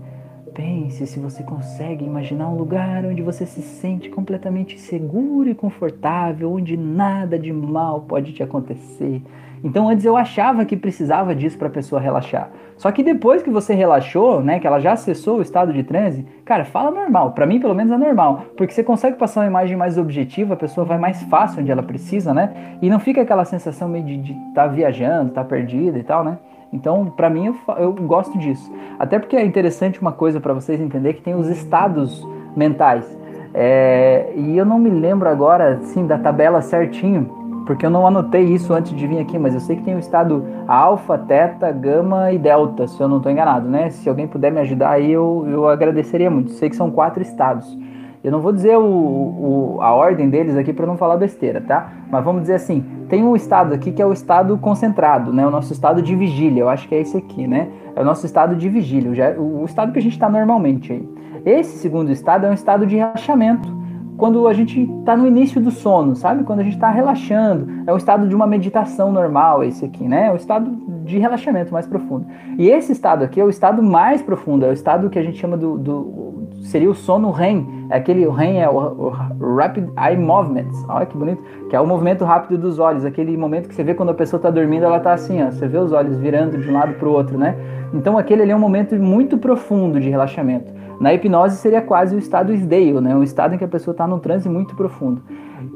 Pense se você consegue imaginar um lugar onde você se sente completamente seguro e confortável, onde nada de mal pode te acontecer. Então antes eu achava que precisava disso para a pessoa relaxar. Só que depois que você relaxou, né, que ela já acessou o estado de transe, cara, fala normal. Para mim pelo menos é normal, porque você consegue passar uma imagem mais objetiva, a pessoa vai mais fácil onde ela precisa, né? E não fica aquela sensação meio de estar tá viajando, estar tá perdida e tal, né? Então, para mim, eu, eu, gosto disso. Até porque é interessante uma coisa para vocês entender que tem os estados mentais. É, e eu não me lembro agora, assim, da tabela certinho, porque eu não anotei isso antes de vir aqui, mas eu sei que tem o estado alfa, teta, gama e delta, se eu não estou enganado, né? Se alguém puder me ajudar aí, eu, eu agradeceria muito. Sei que são quatro estados. Eu não vou dizer o, o, a ordem deles aqui para não falar besteira, tá? Mas vamos dizer assim, tem um estado aqui que é o estado concentrado, né? O nosso estado de vigília, eu acho que é esse aqui, né? É o nosso estado de vigília, o, o estado que a gente está normalmente aí. Esse segundo estado é um estado de relaxamento, quando a gente está no início do sono, sabe? Quando a gente está relaxando. É o estado de uma meditação normal, esse aqui, né? É o estado de relaxamento mais profundo. E esse estado aqui é o estado mais profundo, é o estado que a gente chama do. do seria o sono REM. É aquele, REM é o, Rapid Eye Movements. Olha que bonito. Que é o movimento rápido dos olhos. Aquele momento que você vê quando a pessoa está dormindo, ela está assim, ó. Você vê os olhos virando de um lado para o outro, né? Então aquele ali é um momento muito profundo de relaxamento. Na hipnose seria quase o estado Sdale, né? Um estado em que a pessoa está num transe muito profundo.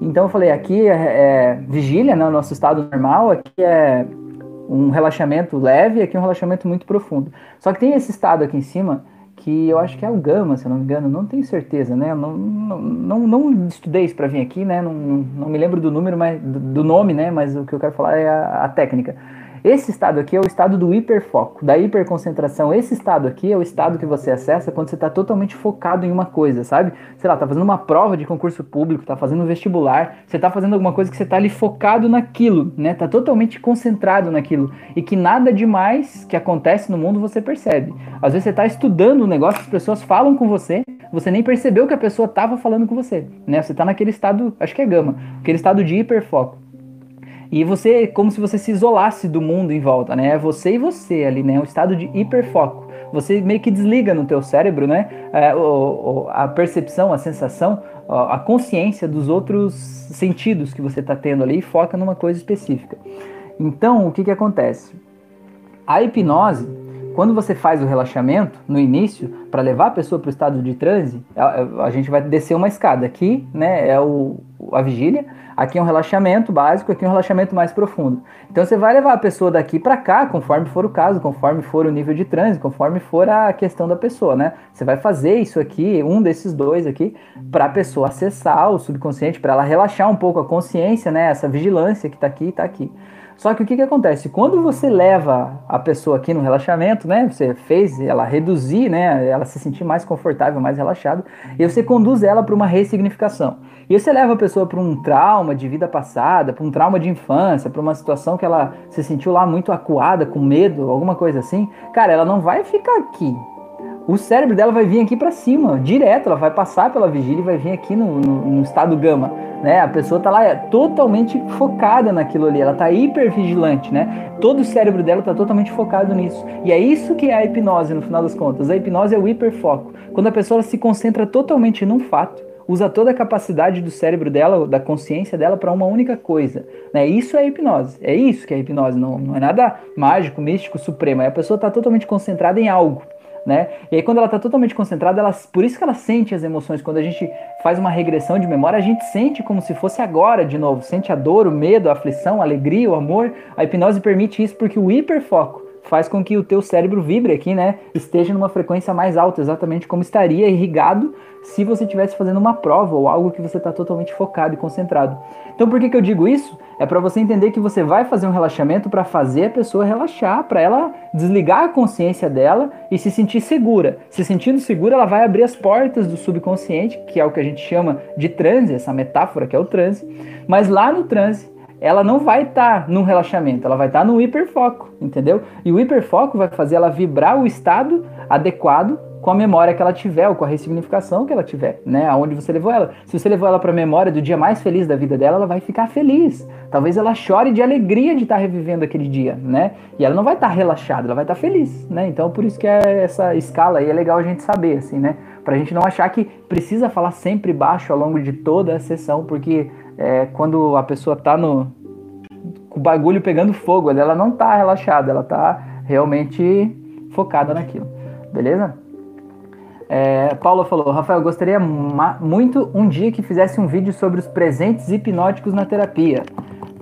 Então eu falei, aqui é, é vigília, né? O nosso estado normal, aqui é um relaxamento leve, aqui é um relaxamento muito profundo. Só que tem esse estado aqui em cima que eu acho que é o gama, se eu não me engano, não tenho certeza, né? Não, não, não, não estudei isso para vir aqui, né? Não, não me lembro do número, mas do nome, né? Mas o que eu quero falar é a, a técnica. Esse estado aqui é o estado do hiperfoco, da hiperconcentração. Esse estado aqui é o estado que você acessa quando você está totalmente focado em uma coisa, sabe? Sei lá, tá fazendo uma prova de concurso público, tá fazendo um vestibular, você tá fazendo alguma coisa que você tá ali focado naquilo, né? Tá totalmente concentrado naquilo. E que nada demais que acontece no mundo você percebe. Às vezes você tá estudando um negócio, as pessoas falam com você, você nem percebeu que a pessoa tava falando com você, né? Você tá naquele estado, acho que é gama, aquele estado de hiperfoco. E você, como se você se isolasse do mundo em volta, né? É você e você ali, né? Um estado de hiperfoco. Você meio que desliga no teu cérebro, né? É, o, o, a percepção, a sensação, a consciência dos outros sentidos que você está tendo ali e foca numa coisa específica. Então, o que, que acontece? A hipnose, quando você faz o relaxamento no início, para levar a pessoa para o estado de transe, a, a, gente vai descer uma escada. Aqui né, é o, a vigília, Aqui é um relaxamento básico, aqui é um relaxamento mais profundo. Então você vai levar a pessoa daqui para cá, conforme for o caso, conforme for o nível de trânsito, conforme for a questão da pessoa, né? Você vai fazer isso aqui, um desses dois aqui, para a pessoa acessar o subconsciente, para ela relaxar um pouco a consciência, né? Essa vigilância que está aqui e está aqui. Só que o que, que acontece? Quando você leva a pessoa aqui no relaxamento, né? Você fez ela reduzir, né? Ela se sentir mais confortável, mais relaxada, e você conduz ela para uma ressignificação. E você leva a pessoa para um trauma de vida passada, para um trauma de infância, para uma situação que ela se sentiu lá muito acuada, com medo, alguma coisa assim. Cara, ela não vai ficar aqui o cérebro dela vai vir aqui para cima, direto, ela vai passar pela vigília e vai vir aqui no, no, no estado gama, né? A pessoa tá lá é, totalmente focada naquilo ali, ela tá hipervigilante, né? Todo o cérebro dela tá totalmente focado nisso. E é isso que é a hipnose, no final das contas. A hipnose é o hiperfoco. Quando a pessoa se concentra totalmente num fato, usa toda a capacidade do cérebro dela, da consciência dela para uma única coisa. Né? Isso é hipnose. É isso que é hipnose. Não, não é nada mágico, místico, supremo. É a pessoa está totalmente concentrada em algo né? E aí quando ela está totalmente concentrada, ela, por isso que ela sente as emoções. Quando a gente faz uma regressão de memória, a gente sente como se fosse agora de novo. Sente a dor, o medo, a aflição, a alegria, o amor. A hipnose permite isso porque o hiperfoco faz com que o teu cérebro vibre aqui, né? Esteja numa frequência mais alta, exatamente como estaria irrigado se você estivesse fazendo uma prova ou algo que você está totalmente focado e concentrado. Então, por que, que eu digo isso? É para você entender que você vai fazer um relaxamento para fazer a pessoa relaxar, para ela desligar a consciência dela e se sentir segura. Se sentindo segura, ela vai abrir as portas do subconsciente, que é o que a gente chama de transe, essa metáfora que é o transe. Mas lá no transe, ela não vai estar tá num relaxamento, ela vai estar tá no hiperfoco, entendeu? E o hiperfoco vai fazer ela vibrar o estado adequado com a memória que ela tiver ou com a ressignificação que ela tiver, né? Aonde você levou ela. Se você levou ela para a memória do dia mais feliz da vida dela, ela vai ficar feliz. Talvez ela chore de alegria de estar tá revivendo aquele dia, né? E ela não vai estar tá relaxada, ela vai estar tá feliz, né? Então por isso que é essa escala aí é legal a gente saber, assim, né? Pra gente não achar que precisa falar sempre baixo ao longo de toda a sessão, porque é, quando a pessoa tá no com o bagulho pegando fogo, ela não tá relaxada, ela tá realmente focada naquilo. Beleza? É, Paula falou, Rafael, gostaria muito um dia que fizesse um vídeo sobre os presentes hipnóticos na terapia.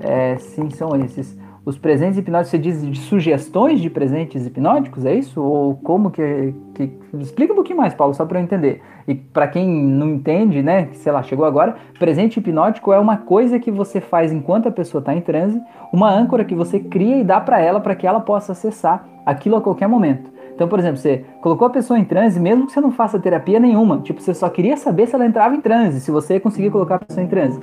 É, sim, são esses. Os presentes hipnóticos, você diz de sugestões de presentes hipnóticos, é isso? Ou como que, que... Explica um pouquinho mais, Paulo, só para eu entender. E para quem não entende, né, sei lá, chegou agora, presente hipnótico é uma coisa que você faz enquanto a pessoa está em transe, uma âncora que você cria e dá para ela para que ela possa acessar aquilo a qualquer momento. Então, por exemplo, você colocou a pessoa em transe, mesmo que você não faça terapia nenhuma, tipo, você só queria saber se ela entrava em transe, se você conseguir colocar a pessoa em transe.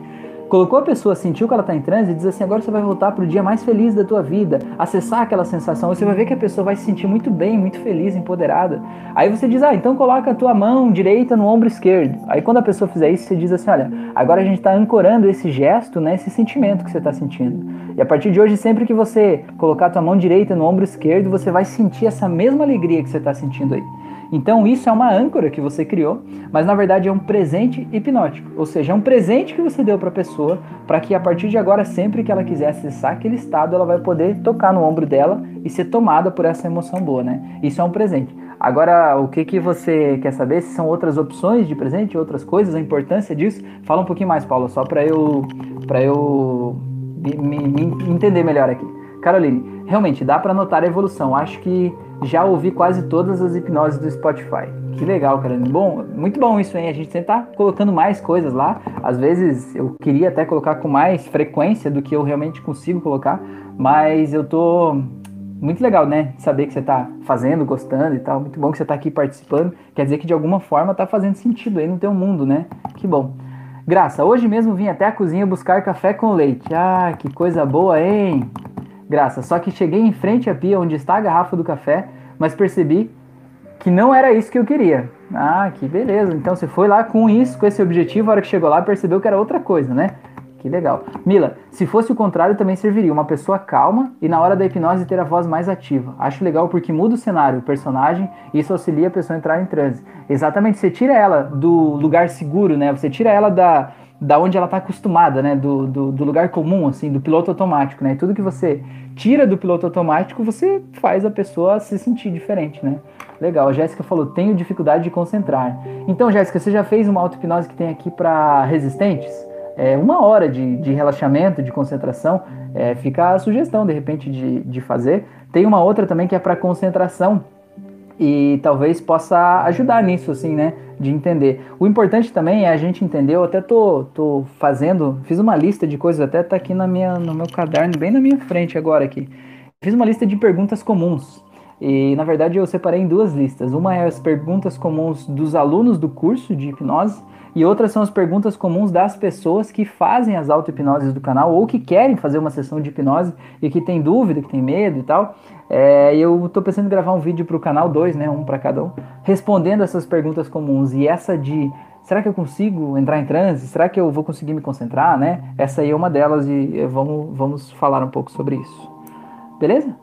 Colocou a pessoa, sentiu que ela está em transe e diz assim: agora você vai voltar para o dia mais feliz da tua vida, acessar aquela sensação. Você vai ver que a pessoa vai se sentir muito bem, muito feliz, empoderada. Aí você diz: ah, então coloca a tua mão direita no ombro esquerdo. Aí quando a pessoa fizer isso, você diz assim: olha, agora a gente está ancorando esse gesto, né, esse sentimento que você está sentindo. E a partir de hoje, sempre que você colocar a tua mão direita no ombro esquerdo, você vai sentir essa mesma alegria que você está sentindo aí. Então isso é uma âncora que você criou, mas na verdade é um presente hipnótico, ou seja, é um presente que você deu para a pessoa para que a partir de agora, sempre que ela quiser acessar aquele estado, ela vai poder tocar no ombro dela e ser tomada por essa emoção boa, né? Isso é um presente. Agora, o que, que você quer saber? Se são outras opções de presente, outras coisas, a importância disso? Fala um pouquinho mais, Paulo, só para eu, para eu me, me, me entender melhor aqui. Caroline, realmente dá para notar a evolução. Acho que já ouvi quase todas as hipnoses do Spotify. Que legal, cara. Bom, muito bom isso, hein? A gente sempre tá colocando mais coisas lá. Às vezes eu queria até colocar com mais frequência do que eu realmente consigo colocar, mas eu tô muito legal, né? Saber que você tá fazendo, gostando e tal. Muito bom que você tá aqui participando. Quer dizer que de alguma forma tá fazendo sentido aí no teu mundo, né? Que bom. Graça, hoje mesmo vim até a cozinha buscar café com leite. Ah, que coisa boa, hein? Graça, só que cheguei em frente à pia onde está a garrafa do café, mas percebi que não era isso que eu queria. Ah, que beleza. Então você foi lá com isso, com esse objetivo, a hora que chegou lá percebeu que era outra coisa, né? Que legal. Mila, se fosse o contrário também serviria. Uma pessoa calma e na hora da hipnose ter a voz mais ativa. Acho legal porque muda o cenário, o personagem, e isso auxilia a pessoa a entrar em transe. Exatamente, você tira ela do lugar seguro, né? Você tira ela da, da onde ela está acostumada, né? Do, do, do, lugar comum, assim, do piloto automático, né? Tudo que você tira do piloto automático, você faz a pessoa se sentir diferente, né? Legal, a Jéssica falou, tenho dificuldade de concentrar. Então, Jéssica, você já fez uma auto-hipnose que tem aqui para resistentes? É uma hora de, de relaxamento, de concentração, é, fica a sugestão, de repente, de, de fazer. Tem uma outra também que é para concentração, e talvez possa ajudar nisso, assim, né? De entender. O importante também é a gente entender, eu até tô, tô fazendo, fiz uma lista de coisas, até tá aqui na minha, no meu caderno, bem na minha frente agora aqui. Fiz uma lista de perguntas comuns. E na verdade eu separei em duas listas. Uma é as perguntas comuns dos alunos do curso de hipnose e outras são as perguntas comuns das pessoas que fazem as auto-hipnoses do canal ou que querem fazer uma sessão de hipnose e que tem dúvida, que tem medo e tal. É, eu estou pensando em gravar um vídeo para o canal 2, né, um para cada um, respondendo essas perguntas comuns. E essa de será que eu consigo entrar em transe? Será que eu vou conseguir me concentrar, né? Essa aí é uma delas e vamos, vamos falar um pouco sobre isso. Beleza?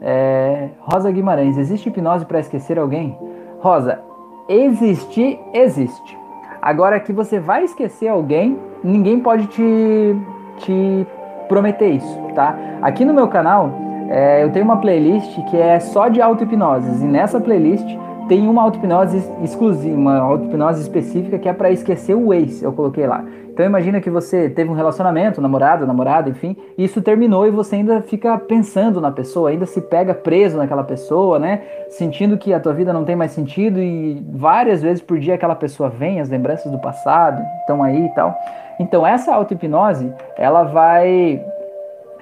É, Rosa Guimarães, existe hipnose para esquecer alguém? Rosa, existir, existe. Agora que você vai esquecer alguém, ninguém pode te, te prometer isso, tá? Aqui no meu canal, é, eu tenho uma playlist que é só de auto-hipnoses, e nessa playlist tem uma auto-hipnose exclusiva, uma auto-hipnose específica que é para esquecer o ex, eu coloquei lá. Então imagina que você teve um relacionamento, namorado, namorada, enfim, e isso terminou e você ainda fica pensando na pessoa, ainda se pega preso naquela pessoa, né? Sentindo que a tua vida não tem mais sentido e várias vezes por dia aquela pessoa vem, as lembranças do passado estão aí e tal. Então essa auto-hipnose, ela vai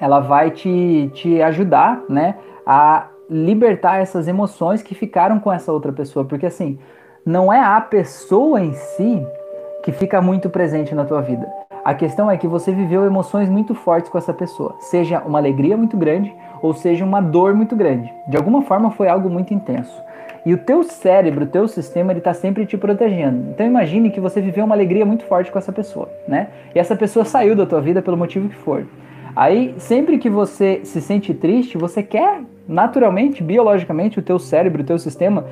ela vai te, te ajudar, né, a libertar essas emoções que ficaram com essa outra pessoa, porque assim, não é a pessoa em si que fica muito presente na tua vida. A questão é que você viveu emoções muito fortes com essa pessoa, seja uma alegria muito grande ou seja uma dor muito grande. De alguma forma foi algo muito intenso. E o teu cérebro, o teu sistema, ele está sempre te protegendo. Então imagine que você viveu uma alegria muito forte com essa pessoa, né? E essa pessoa saiu da tua vida pelo motivo que for. Aí, sempre que você se sente triste, você quer, naturalmente, biologicamente, o teu cérebro, o teu sistema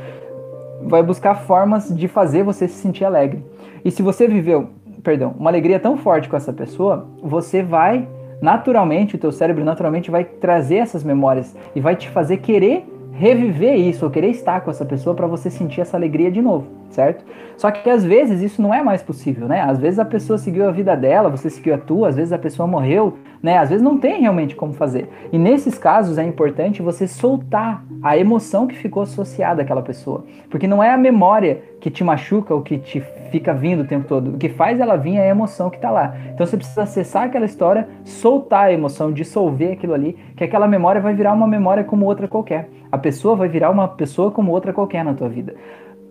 vai buscar formas de fazer você se sentir alegre. E se você viveu, perdão, uma alegria tão forte com essa pessoa, você vai naturalmente, o teu cérebro naturalmente vai trazer essas memórias e vai te fazer querer reviver isso, ou querer estar com essa pessoa para você sentir essa alegria de novo, certo? Só que às vezes isso não é mais possível, né? Às vezes a pessoa seguiu a vida dela, você seguiu a tua, às vezes a pessoa morreu, né? Às vezes não tem realmente como fazer. E nesses casos é importante você soltar a emoção que ficou associada àquela pessoa, porque não é a memória que te machuca ou que te fica vindo o tempo todo. O que faz ela vir é a emoção que está lá. Então você precisa acessar aquela história, soltar a emoção, dissolver aquilo ali, que aquela memória vai virar uma memória como outra qualquer. A pessoa vai virar uma pessoa como outra qualquer na tua vida.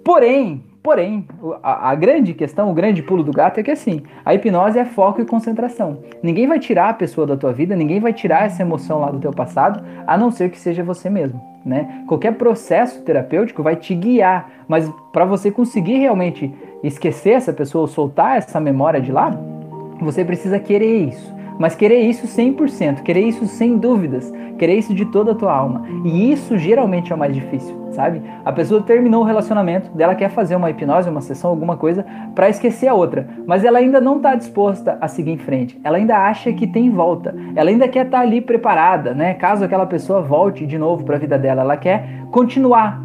Porém, porém, a, a, grande questão, o grande pulo do gato é que assim, a hipnose é foco e concentração. Ninguém vai tirar a pessoa da tua vida, ninguém vai tirar essa emoção lá do teu passado, a não ser que seja você mesmo, né? Qualquer processo terapêutico vai te guiar, mas para você conseguir realmente esquecer essa pessoa ou soltar essa memória de lá, você precisa querer isso. Mas querer isso 100%, querer isso sem dúvidas, querer isso de toda a tua alma. E isso geralmente é o mais difícil, sabe? A pessoa terminou o relacionamento, dela quer fazer uma hipnose, uma sessão, alguma coisa para esquecer a outra, mas ela ainda não está disposta a seguir em frente. Ela ainda acha que tem volta. Ela ainda quer estar tá ali preparada, né? Caso aquela pessoa volte de novo para a vida dela, ela quer continuar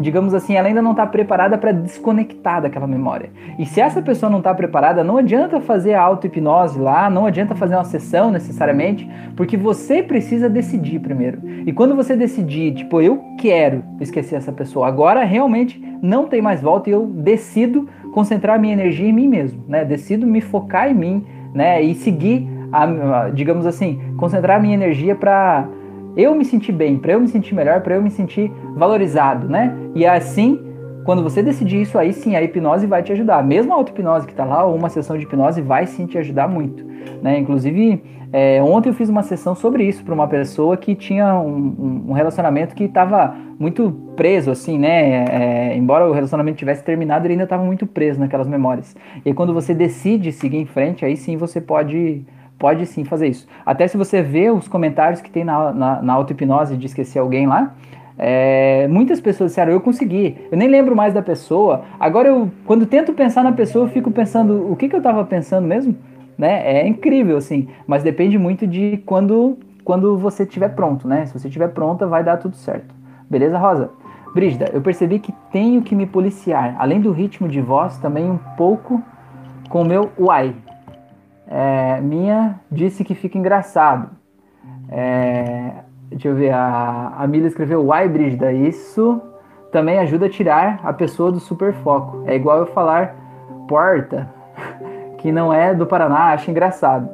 digamos assim, ela ainda não está preparada para desconectar daquela memória. E se essa pessoa não está preparada, não adianta fazer a auto-hipnose lá, não adianta fazer uma sessão necessariamente, porque você precisa decidir primeiro. E quando você decidir, tipo, eu quero esquecer essa pessoa, agora realmente não tem mais volta e eu decido concentrar minha energia em mim mesmo, né? Decido me focar em mim, né? E seguir, a, digamos assim, concentrar minha energia para eu me sentir bem, para eu me sentir melhor, para eu me sentir valorizado, né? E assim, quando você decidir isso, aí sim a hipnose vai te ajudar. Mesmo a auto-hipnose que está lá, ou uma sessão de hipnose vai sim te ajudar muito. Né? Inclusive, é, ontem eu fiz uma sessão sobre isso para uma pessoa que tinha um, um relacionamento que estava muito preso, assim, né? É, embora o relacionamento tivesse terminado, ele ainda estava muito preso naquelas memórias. E quando você decide seguir em frente, aí sim você pode pode sim fazer isso. Até se você vê os comentários que tem na, na, na auto-hipnose de esquecer alguém lá, é, muitas pessoas disseram, eu consegui, eu nem lembro mais da pessoa. Agora, eu, quando tento pensar na pessoa, eu fico pensando, o que, que eu estava pensando mesmo? Né? É incrível, assim, mas depende muito de quando, quando você estiver pronto, né? Se você estiver pronta, vai dar tudo certo. Beleza, Rosa? Brígida, eu percebi que tenho que me policiar, além do ritmo de voz, também um pouco com o meu uai. É, minha disse que fica engraçado. É, deixa eu ver, a, a Mila escreveu Uai, Brígida, isso também ajuda a tirar a pessoa do super foco. É igual eu falar porta, que não é do Paraná, acho engraçado.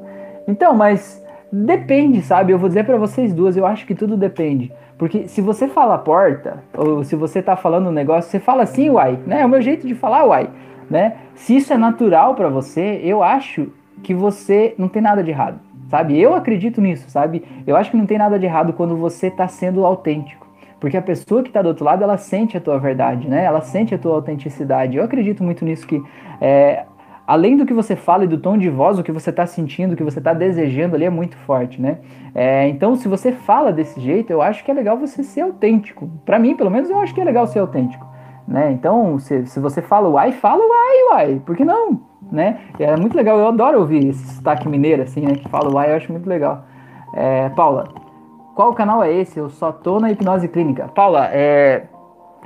Então, mas depende, sabe? Eu vou dizer para vocês duas, eu acho que tudo depende. Porque se você fala porta, ou se você tá falando um negócio, você fala assim, uai, né? É o meu jeito de falar uai, né? Se isso é natural para você, eu acho que você não tem nada de errado, sabe? Eu acredito nisso, sabe? Eu acho que não tem nada de errado quando você está sendo autêntico. Porque a pessoa que está do outro lado, ela sente a tua verdade, né? Ela sente a tua autenticidade. Eu acredito muito nisso que é, além do que você fala e do tom de voz, o que você está sentindo, o que você está desejando ali é muito forte, né? É, então, se você fala desse jeito, eu acho que é legal você ser autêntico. Para mim, pelo menos, eu acho que é legal ser autêntico, né? Então, se, se você fala uai, fala uai, uai. Por que não? Né? E é muito legal, eu adoro ouvir esse sotaque mineiro, assim, né? Que fala uai, eu acho muito legal. É, Paula, qual canal é esse? Eu só tô na hipnose clínica. Paula, é,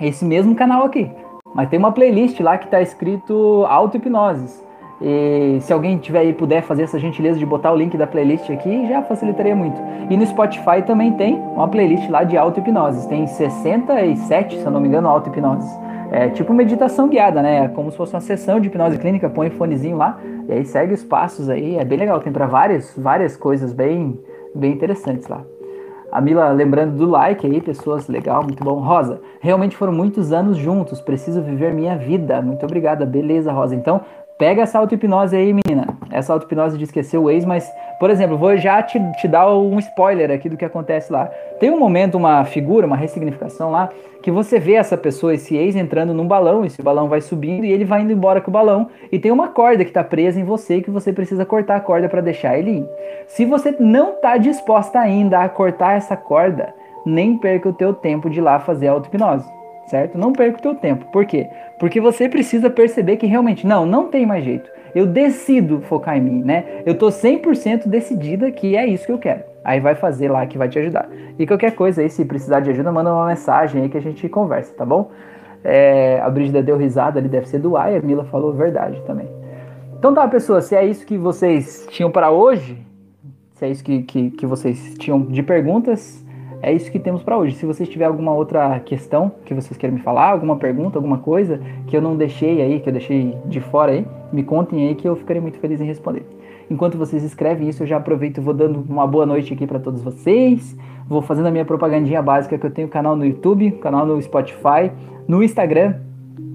esse mesmo canal aqui. Mas tem uma playlist lá que está escrito auto-hipnoses. E se alguém tiver aí puder fazer essa gentileza de botar o link da playlist aqui, já facilitaria muito. E no Spotify também tem uma playlist lá de auto-hipnoses. Tem 67, se eu não me engano, auto-hipnoses. É tipo meditação guiada, né? É como se fosse uma sessão de hipnose clínica, põe o fonezinho lá e aí segue os passos aí. É bem legal, tem para várias, várias coisas bem, bem interessantes lá. A Mila lembrando do like aí, pessoas, legal, muito bom. Rosa, realmente foram muitos anos juntos, preciso viver minha vida. Muito obrigada, beleza, Rosa. Então, Pega essa auto-hipnose aí, menina. Essa auto-hipnose de esquecer o ex, mas, por exemplo, vou já te, te dar um spoiler aqui do que acontece lá. Tem um momento, uma figura, uma ressignificação lá, que você vê essa pessoa, esse ex, entrando num balão, esse balão vai subindo e ele vai indo embora com o balão. E tem uma corda que está presa em você que você precisa cortar a corda para deixar ele ir. Se você não está disposta ainda a cortar essa corda, nem perca o teu tempo de ir lá fazer a auto-hipnose certo? Não perca o teu tempo. Por quê? Porque você precisa perceber que realmente, não, não tem mais jeito. Eu decido focar em mim, né? Eu tô 100% decidida que é isso que eu quero. Aí vai fazer lá que vai te ajudar. E qualquer coisa aí, se precisar de ajuda, manda uma mensagem aí que a gente conversa, tá bom? É, a Brígida deu risada ali, deve ser do ai, a Mila falou verdade também. Então tá, pessoas, se é isso que vocês tinham para hoje, se é isso que, que, que vocês tinham de perguntas, é isso que temos para hoje. Se vocês tiverem alguma outra questão que vocês querem me falar, alguma pergunta, alguma coisa que eu não deixei aí, que eu deixei de fora aí, me contem aí que eu ficarei muito feliz em responder. Enquanto vocês escrevem isso, eu já aproveito e vou dando uma boa noite aqui para todos vocês. Vou fazendo a minha propagandinha básica que eu tenho canal no YouTube, canal no Spotify, no Instagram,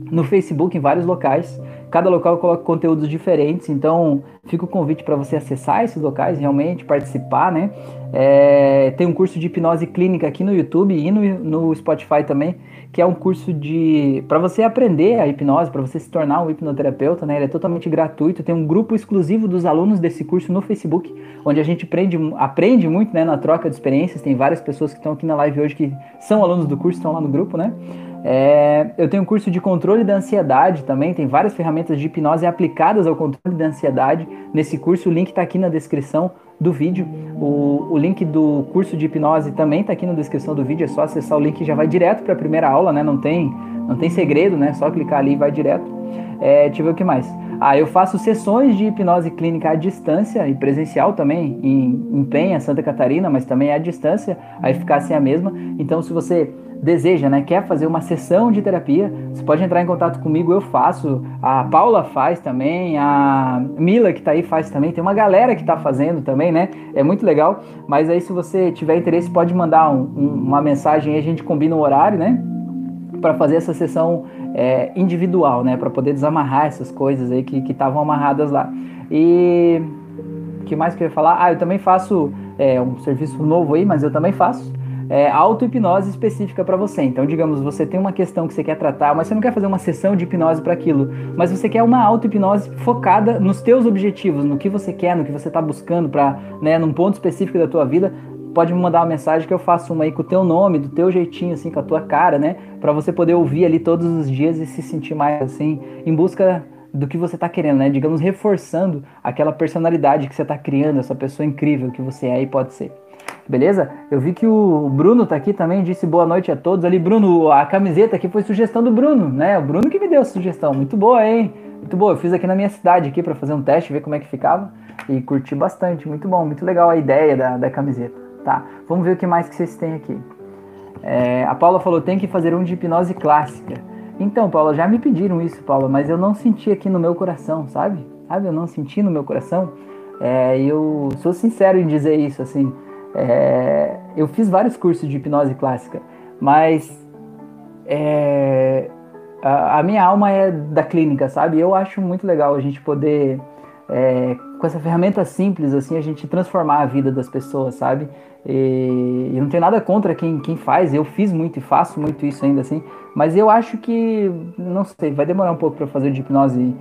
no Facebook, em vários locais. Cada local coloca conteúdos diferentes, então fica o convite para você acessar esses locais, realmente participar, né? É, tem um curso de hipnose clínica aqui no YouTube e no, no Spotify também, que é um curso de para você aprender a hipnose, para você se tornar um hipnoterapeuta, né? Ele é totalmente gratuito. Tem um grupo exclusivo dos alunos desse curso no Facebook, onde a gente aprende, aprende muito, né? Na troca de experiências. Tem várias pessoas que estão aqui na live hoje que são alunos do curso, estão lá no grupo, né? É, eu tenho um curso de controle da ansiedade também, tem várias ferramentas de hipnose aplicadas ao controle da ansiedade nesse curso. O link está aqui na descrição do vídeo. O, o, link do curso de hipnose também está aqui na descrição do vídeo. É só acessar o link e já vai direto para a primeira aula, né? Não tem, não tem segredo, né? Só clicar ali e vai direto. É, deixa eu ver o que mais. Ah, eu faço sessões de hipnose clínica à distância e presencial também, em, em Penha, Santa Catarina, mas também à distância, a eficácia é a mesma. Então, se você deseja, né, quer fazer uma sessão de terapia, você pode entrar em contato comigo, eu faço, a Paula faz também, a Mila que está aí faz também, tem uma galera que está fazendo também, né? É muito legal. Mas aí se você tiver interesse, pode mandar um, um, uma mensagem e a gente combina um horário, né? Para fazer essa sessão é, individual, né? Para poder desamarrar essas coisas aí que estavam amarradas lá. E o que mais que eu ia falar? Ah, eu também faço é, um serviço novo aí, mas eu também faço é, auto-hipnose específica para você. Então, digamos, você tem uma questão que você quer tratar, mas você não quer fazer uma sessão de hipnose para aquilo, mas você quer uma auto-hipnose focada nos teus objetivos, no que você quer, no que você está buscando para, né, num ponto específico da tua vida. Pode me mandar uma mensagem que eu faço uma aí com o teu nome, do teu jeitinho, assim, com a tua cara, né? Para você poder ouvir ali todos os dias e se sentir mais assim, em busca do que você está querendo, né? Digamos, reforçando aquela personalidade que você está criando, essa pessoa incrível que você é e pode ser. Beleza? Eu vi que o Bruno tá aqui também, disse boa noite a todos. Ali, Bruno, a camiseta aqui foi sugestão do Bruno, né? O Bruno que me deu a sugestão. Muito boa, hein? Muito boa. Eu fiz aqui na minha cidade aqui para fazer um teste, ver como é que ficava. E curti bastante. Muito bom, muito legal a ideia da, da camiseta. Tá, vamos ver o que mais que vocês têm aqui. É, a Paula falou, tem que fazer um de hipnose clássica. Então, Paula, já me pediram isso, Paula, mas eu não senti aqui no meu coração, sabe? Sabe, eu não senti no meu coração. É, eu sou sincero em dizer isso, assim. É, eu fiz vários cursos de hipnose clássica, mas é, a, a, minha alma é da clínica, sabe? Eu acho muito legal a gente poder, é, com essa ferramenta simples, assim, a gente transformar a vida das pessoas, sabe? E, e não tem nada contra quem, quem faz, eu fiz muito e faço muito isso ainda, assim, mas eu acho que, não sei, vai demorar um pouco para fazer de hipnose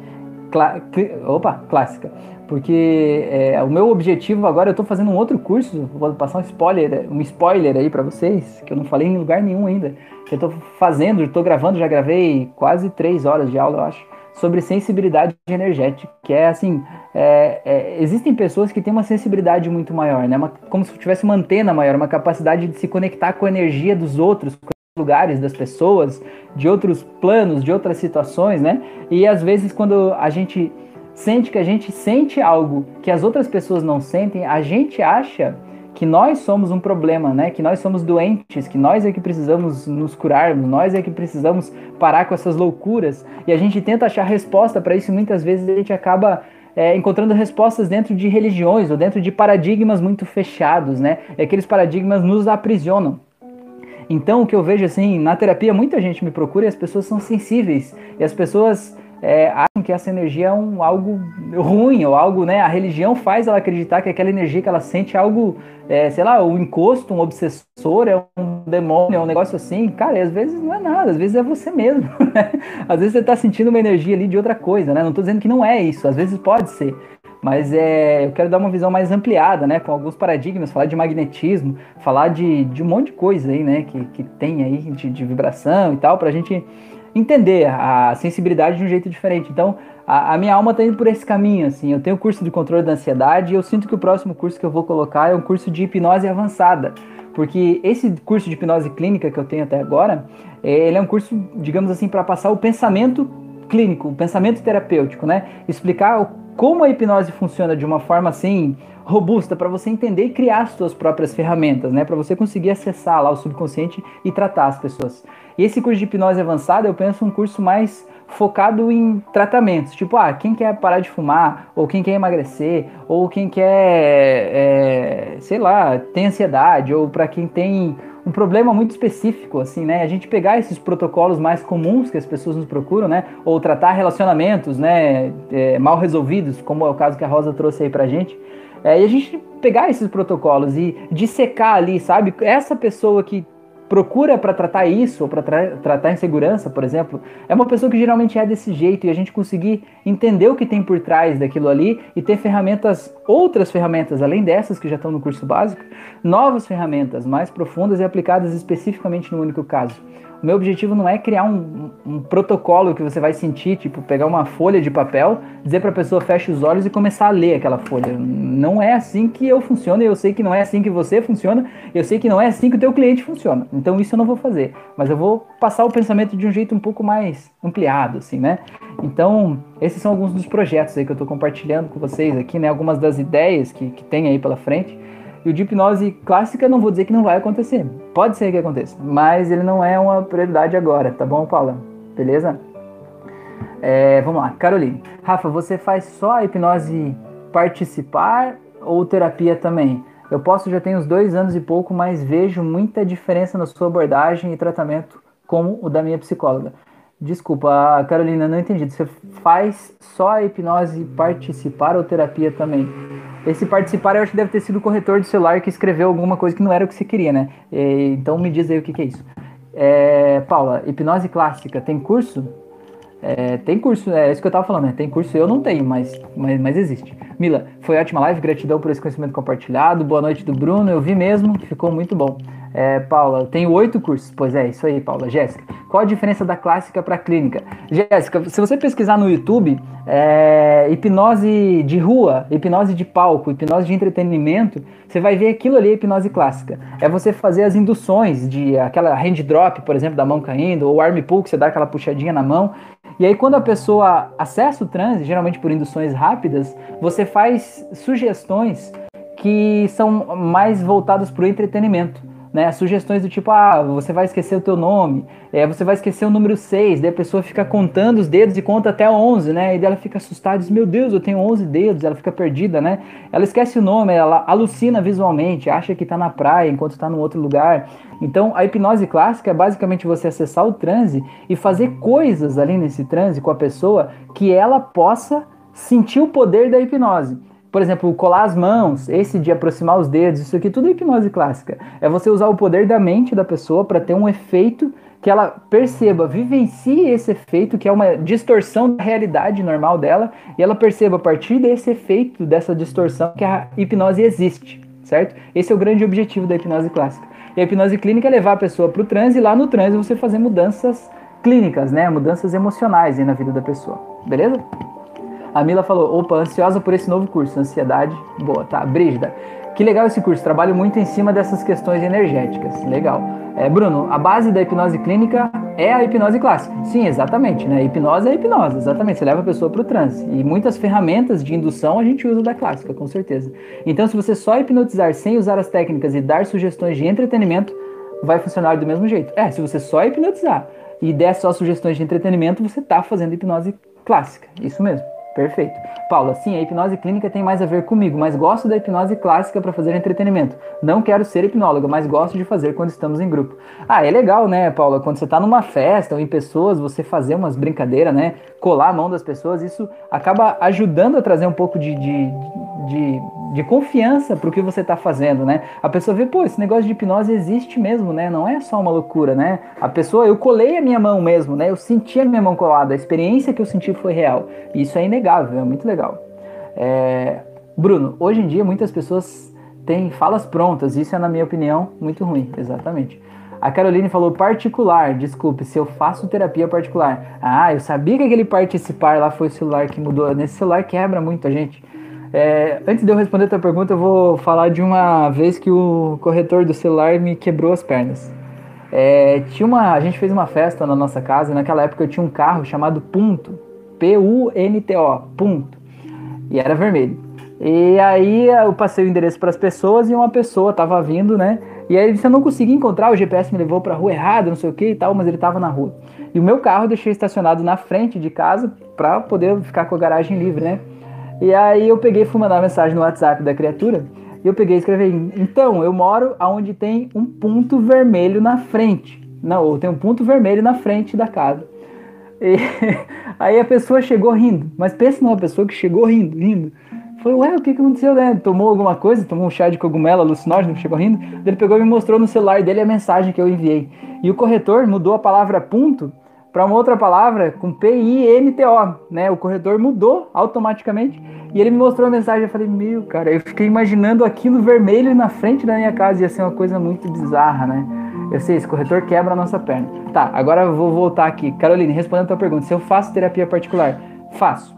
clá, opa, clássica porque é, o meu objetivo agora, eu estou fazendo um outro curso, vou passar um spoiler, um spoiler aí para vocês, que eu não falei em lugar nenhum ainda. Eu estou fazendo, estou gravando, já gravei quase três horas de aula, eu acho, sobre sensibilidade energética, que é assim, é, é, existem pessoas que têm uma sensibilidade muito maior, né? Uma, como se tivesse uma antena maior, uma capacidade de se conectar com a energia dos outros, lugares das pessoas, de outros planos, de outras situações, né? E às vezes quando a gente sente que a gente sente algo que as outras pessoas não sentem, a gente acha que nós somos um problema, né? Que nós somos doentes, que nós é que precisamos nos curarmos, nós é que precisamos parar com essas loucuras. E a gente tenta achar resposta para isso e muitas vezes a gente acaba é, encontrando respostas dentro de religiões ou dentro de paradigmas muito fechados, né? E aqueles paradigmas nos aprisionam. Então, o que eu vejo assim, na terapia, muita gente me procura e as pessoas são sensíveis. E as pessoas é, acham que essa energia é um, algo ruim, ou algo, né? A religião faz ela acreditar que aquela energia que ela sente é algo, é, sei lá, um encosto, um obsessor, é um demônio, é um negócio assim. Cara, às vezes não é nada, às vezes é você mesmo. Né? às vezes você está sentindo uma energia ali de outra coisa, né? Não estou dizendo que não é isso, às vezes pode ser. Mas é, eu quero dar uma visão mais ampliada, né? Com alguns paradigmas, falar de magnetismo, falar de, de um monte de coisa aí, né? Que, que tem aí de, de vibração e tal, para a gente entender a sensibilidade de um jeito diferente. Então, a, a minha alma está indo por esse caminho, assim. Eu tenho o curso de controle da ansiedade e eu sinto que o próximo curso que eu vou colocar é um curso de hipnose avançada. Porque esse curso de hipnose clínica que eu tenho até agora, é, ele é um curso, digamos assim, para passar o pensamento clínico, o pensamento terapêutico, né? Explicar como a hipnose funciona de uma forma assim robusta para você entender e criar as suas próprias ferramentas, né? Para você conseguir acessar lá o subconsciente e tratar as pessoas. E esse curso de hipnose avançada, eu penso um curso mais focado em tratamentos. Tipo, ah, quem quer parar de fumar, ou quem quer emagrecer, ou quem quer, é, sei lá, tem ansiedade, ou para quem tem um problema muito específico, assim, né? A gente pegar esses protocolos mais comuns que as pessoas nos procuram, né? Ou tratar relacionamentos, né? É, mal resolvidos, como é o caso que a Rosa trouxe aí pra gente. É, e a gente pegar esses protocolos e dissecar ali, sabe? Essa pessoa que procura para tratar isso, ou para tra tratar insegurança, por exemplo, é uma pessoa que geralmente é desse jeito e a gente conseguir entender o que tem por trás daquilo ali e ter ferramentas, outras ferramentas, além dessas que já estão no curso básico, novas ferramentas mais profundas e aplicadas especificamente no único caso. Meu objetivo não é criar um, um, protocolo que você vai sentir, tipo, pegar uma folha de papel, dizer para a pessoa feche os olhos e começar a ler aquela folha. Não é assim que eu funciono, eu sei que não é assim que você funciona, eu sei que não é assim que o teu cliente funciona. Então isso eu não vou fazer, mas eu vou passar o pensamento de um jeito um pouco mais ampliado, assim, né? Então, esses são alguns dos projetos aí que eu estou compartilhando com vocês aqui, né? Algumas das ideias que, que tem aí pela frente. E o de hipnose clássica, não vou dizer que não vai acontecer. Pode ser que aconteça, mas ele não é uma prioridade agora, tá bom, Paula? Beleza? É, vamos lá, Caroline. Rafa, você faz só a hipnose participar ou terapia também? Eu posso já tenho uns dois anos e pouco, mas vejo muita diferença na sua abordagem e tratamento como o da minha psicóloga. Desculpa, Carolina, não entendi. Você faz só a hipnose participar ou terapia também? Esse participar eu acho que deve ter sido o corretor de celular que escreveu alguma coisa que não era o que você queria, né? Então me diz aí o que, que é isso. É, Paula, hipnose clássica, tem curso? É, tem curso, é isso que eu tava falando, né? Tem curso, eu não tenho, mas, mas, mas existe. Mila, foi ótima live, gratidão por esse conhecimento compartilhado. Boa noite do Bruno, eu vi mesmo, ficou muito bom. É, Paula, tenho oito cursos. Pois é, isso aí, Paula. Jéssica, qual a diferença da clássica para clínica? Jéssica, se você pesquisar no YouTube, é, hipnose de rua, hipnose de palco, hipnose de entretenimento, você vai ver aquilo ali, hipnose clássica. É você fazer as induções de aquela hand drop, por exemplo, da mão caindo, ou arm pull, que você dá aquela puxadinha na mão. E aí, quando a pessoa acessa o transe, geralmente por induções rápidas, você faz sugestões que são mais voltadas para o entretenimento né? Sugestões do tipo, ah, você vai esquecer o teu nome, é, você vai esquecer o número 6, daí a pessoa fica contando os dedos e conta até 11, né? E daí ela fica assustada, diz, meu Deus, eu tenho 11 dedos, ela fica perdida, né? Ela esquece o nome, ela alucina visualmente, acha que está na praia enquanto está num outro lugar. Então, a hipnose clássica é basicamente você acessar o transe e fazer coisas ali nesse transe com a pessoa que ela possa sentir o poder da hipnose. Por exemplo, colar as mãos, esse de aproximar os dedos, isso aqui tudo é hipnose clássica. É você usar o poder da mente da pessoa para ter um efeito que ela perceba, vivencie esse efeito, que é uma distorção da realidade normal dela, e ela perceba a partir desse efeito, dessa distorção, que a hipnose existe, certo? Esse é o grande objetivo da hipnose clássica. E a hipnose clínica é levar a pessoa para o transe, e lá no transe você fazer mudanças clínicas, né? Mudanças emocionais na vida da pessoa, beleza? A Mila falou: opa, ansiosa por esse novo curso. Ansiedade, boa, tá. Brígida, que legal esse curso. Trabalho muito em cima dessas questões energéticas. Legal. É, Bruno, a base da hipnose clínica é a hipnose clássica. Sim, exatamente. Né? Hipnose é hipnose, exatamente. Você leva a pessoa para o transe. E muitas ferramentas de indução a gente usa da clássica, com certeza. Então, se você só hipnotizar sem usar as técnicas e dar sugestões de entretenimento, vai funcionar do mesmo jeito. É, se você só hipnotizar e der só sugestões de entretenimento, você está fazendo hipnose clássica. Isso mesmo. Perfeito. Paula, sim, a hipnose clínica tem mais a ver comigo, mas gosto da hipnose clássica para fazer entretenimento. Não quero ser hipnóloga, mas gosto de fazer quando estamos em grupo. Ah, é legal, né, Paula? Quando você está numa festa ou em pessoas, você fazer umas brincadeiras, né? Colar a mão das pessoas, isso acaba ajudando a trazer um pouco de, de, de, de confiança para o que você está fazendo, né? A pessoa vê, pô, esse negócio de hipnose existe mesmo, né? Não é só uma loucura, né? A pessoa, eu colei a minha mão mesmo, né? Eu senti a minha mão colada, a experiência que eu senti foi real. Isso é inegável, é muito legal. É... Bruno, hoje em dia muitas pessoas têm falas prontas, isso é, na minha opinião, muito ruim, exatamente. A Caroline falou particular, desculpe, se eu faço terapia particular. Ah, eu sabia que aquele participar lá foi o celular que mudou. Nesse celular quebra muito a gente. É, antes de eu responder a tua pergunta, eu vou falar de uma vez que o corretor do celular me quebrou as pernas. É, tinha uma, a gente fez uma festa na nossa casa naquela época eu tinha um carro chamado Punto, P-U-N-T-O, Punto, e era vermelho. E aí eu passei o endereço para as pessoas e uma pessoa estava vindo, né? E aí eu não consegui encontrar, o GPS me levou para a rua errada, não sei o que e tal, mas ele estava na rua. E o meu carro eu deixei estacionado na frente de casa para poder ficar com a garagem livre, né? E aí eu peguei fui mandar mensagem no WhatsApp da criatura. E eu peguei e escrevi: Então, eu moro onde tem um ponto vermelho na frente. Não, ou tem um ponto vermelho na frente da casa. E aí a pessoa chegou rindo. Mas pensa numa pessoa que chegou rindo, rindo. Falei, ué, o que, que aconteceu, né? Tomou alguma coisa? Tomou um chá de cogumelo alucinógeno, chegou rindo? Ele pegou e me mostrou no celular dele a mensagem que eu enviei. E o corretor mudou a palavra ponto para uma outra palavra com P-I-N-T-O, né? O corretor mudou automaticamente e ele me mostrou a mensagem. Eu falei, meu, cara, eu fiquei imaginando aquilo vermelho na frente da minha casa. Ia ser uma coisa muito bizarra, né? Eu sei, esse corretor quebra a nossa perna. Tá, agora eu vou voltar aqui. Caroline, respondendo a tua pergunta, se eu faço terapia particular? Faço.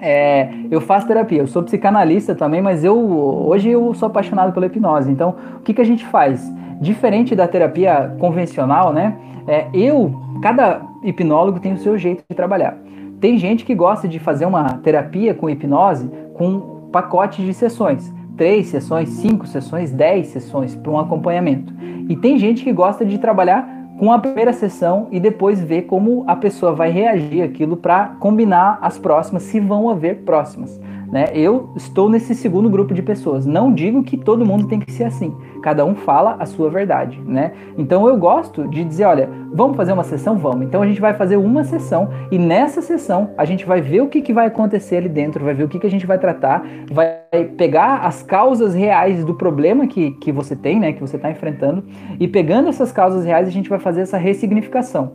É, eu faço terapia, eu sou psicanalista também, mas eu hoje eu sou apaixonado pela hipnose. Então, o que, que a gente faz? Diferente da terapia convencional, né? É, eu, cada hipnólogo tem o seu jeito de trabalhar. Tem gente que gosta de fazer uma terapia com hipnose com pacote de sessões. Três sessões, cinco sessões, dez sessões para um acompanhamento. E tem gente que gosta de trabalhar com a primeira sessão e depois ver como a pessoa vai reagir aquilo para combinar as próximas, se vão haver próximas. Né? Eu estou nesse segundo grupo de pessoas. Não digo que todo mundo tem que ser assim. Cada um fala a sua verdade, né? Então eu gosto de dizer, olha, vamos fazer uma sessão, vamos. Então a gente vai fazer uma sessão e nessa sessão a gente vai ver o que, que vai acontecer ali dentro, vai ver o que, que a gente vai tratar, vai pegar as causas reais do problema que, que você tem, né? Que você está enfrentando e pegando essas causas reais a gente vai fazer essa ressignificação,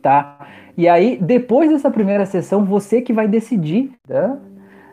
tá? E aí depois dessa primeira sessão você que vai decidir, tá?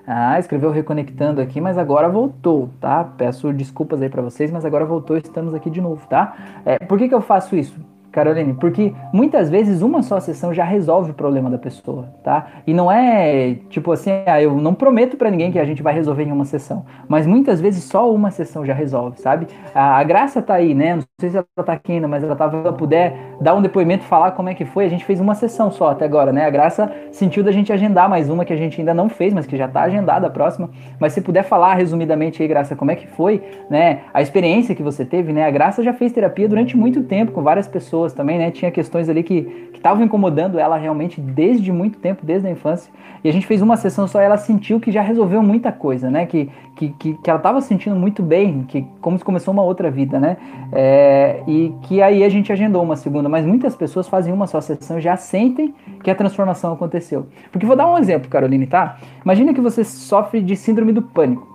Ah, escreveu reconectando aqui, mas agora voltou, tá? Peço desculpas aí para vocês, mas agora voltou, estamos aqui de novo, tá? É, por que, que eu faço isso? Caroline, porque muitas vezes uma só sessão já resolve o problema da pessoa, tá? E não é tipo assim, ah, eu não prometo para ninguém que a gente vai resolver em uma sessão, mas muitas vezes só uma sessão já resolve, sabe? A, a Graça tá aí, né? Não sei se ela tá aqui ainda, mas ela tava, ela puder dar um depoimento, falar como é que foi. A gente fez uma sessão só até agora, né? A Graça sentiu da gente agendar mais uma que a gente ainda não fez, mas que já tá agendada a próxima. Mas se puder falar resumidamente aí, Graça, como é que foi, né? A experiência que você teve, né? A Graça já fez terapia durante muito tempo com várias pessoas pessoas também, né? Tinha questões ali que estavam incomodando ela realmente desde muito tempo, desde a infância. E a gente fez uma sessão só e ela sentiu que já resolveu muita coisa, né? Que, que, que, que ela estava sentindo muito bem, que como se começou uma outra vida, né? É, e que aí a gente agendou uma segunda, mas muitas pessoas fazem uma só sessão e já sentem que a transformação aconteceu. Porque vou dar um exemplo, Caroline, tá? Imagina que você sofre de síndrome do pânico.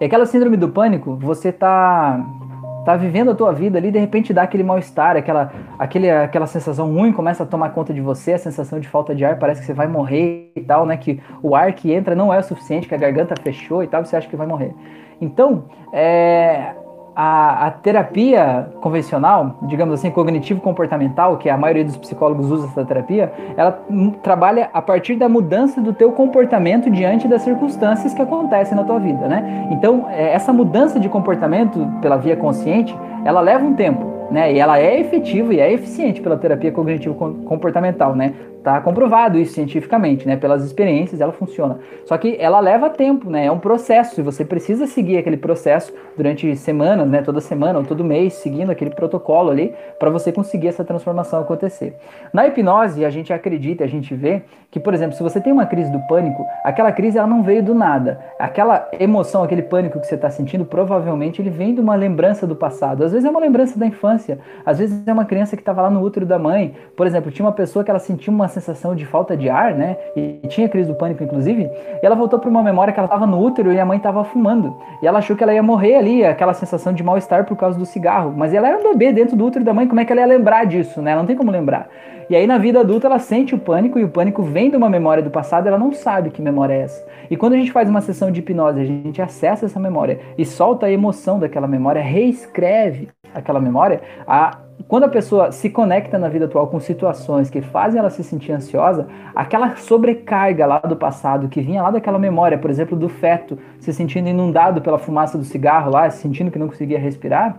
E aquela síndrome do pânico, você tá tá vivendo a tua vida ali, de repente dá aquele mal-estar, aquela, aquele, aquela sensação ruim começa a tomar conta de você, a sensação de falta de ar, parece que você vai morrer e tal, né? Que o ar que entra não é o suficiente, que a garganta fechou e tal, você acha que vai morrer. Então, é, a, a, terapia convencional, digamos assim, cognitivo-comportamental, que a maioria dos psicólogos usa essa terapia, ela trabalha a partir da mudança do teu comportamento diante das circunstâncias que acontecem na tua vida, né? Então, é, essa mudança de comportamento pela via consciente, ela leva um tempo, né? E ela é efetiva e é eficiente pela terapia cognitivo-comportamental, né? Tá comprovado isso cientificamente, né? Pelas experiências, ela funciona. Só que ela leva tempo, né? É um processo e você precisa seguir aquele processo durante semanas, né? Toda semana ou todo mês, seguindo aquele protocolo ali, para você conseguir essa transformação acontecer. Na hipnose, a gente acredita, a gente vê que, por exemplo, se você tem uma crise do pânico, aquela crise ela não veio do nada. Aquela emoção, aquele pânico que você está sentindo, provavelmente ele vem de uma lembrança do passado. Às vezes é uma lembrança da infância, às vezes é uma criança que estava lá no útero da mãe. Por exemplo, tinha uma pessoa que ela sentiu uma sensação de falta de ar, né? E tinha crise do pânico, inclusive. E ela voltou para uma memória que ela estava no útero e a mãe estava fumando. E ela achou que ela ia morrer ali, aquela sensação de mal-estar por causa do cigarro. Mas ela era um bebê dentro do útero da mãe, como é que ela ia lembrar disso, né? Ela não tem como lembrar. E aí na vida adulta ela sente o pânico e o pânico vem de uma memória do passado, ela não sabe que memória é essa. E quando a gente faz uma sessão de hipnose, a gente acessa essa memória e solta a emoção daquela memória, reescreve aquela memória, a quando a pessoa se conecta na vida atual com situações que fazem ela se sentir ansiosa, aquela sobrecarga lá do passado, que vinha lá daquela memória, por exemplo, do feto se sentindo inundado pela fumaça do cigarro lá, se sentindo que não conseguia respirar,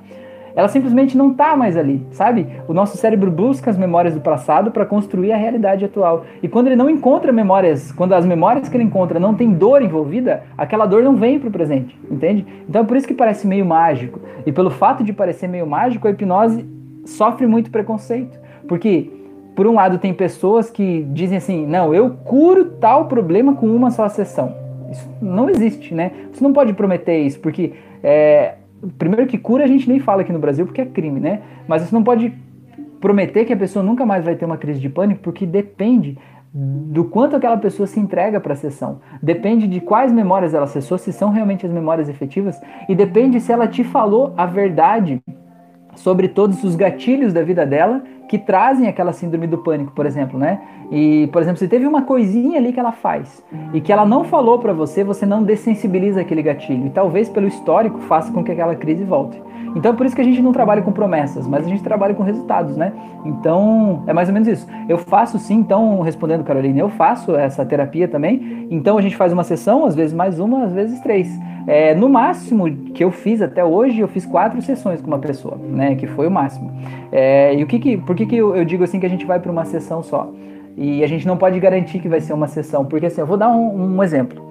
ela simplesmente não está mais ali, sabe? O nosso cérebro busca as memórias do passado para construir a realidade atual. E quando ele não encontra memórias, quando as memórias que ele encontra não tem dor envolvida, aquela dor não vem para o presente, entende? Então é por isso que parece meio mágico. E pelo fato de parecer meio mágico, a hipnose sofre muito preconceito. Porque, por um lado, tem pessoas que dizem assim: não, eu curo tal problema com uma só sessão. Isso não existe, né? Você não pode prometer isso, porque é, primeiro que cura a gente nem fala aqui no Brasil porque é crime, né? Mas você não pode prometer que a pessoa nunca mais vai ter uma crise de pânico porque depende do quanto aquela pessoa se entrega para a sessão. Depende de quais memórias ela acessou, se são realmente as memórias efetivas, e depende se ela te falou a verdade sobre todos os gatilhos da vida dela que trazem aquela síndrome do pânico, por exemplo, né? E, por exemplo, se teve uma coisinha ali que ela faz e que ela não falou para você, você não dessensibiliza aquele gatilho. E talvez pelo histórico faça com que aquela crise volte. Então é por isso que a gente não trabalha com promessas, mas a gente trabalha com resultados, né? Então é mais ou menos isso. Eu faço sim, então, respondendo Carolina, eu faço essa terapia também. Então a gente faz uma sessão, às vezes mais uma, às vezes três. É, no máximo que eu fiz até hoje, eu fiz quatro sessões com uma pessoa, né? Que foi o máximo. É, e o que que, por que, que eu, eu digo assim que a gente vai para uma sessão só? E a gente não pode garantir que vai ser uma sessão, porque assim, eu vou dar um, um exemplo.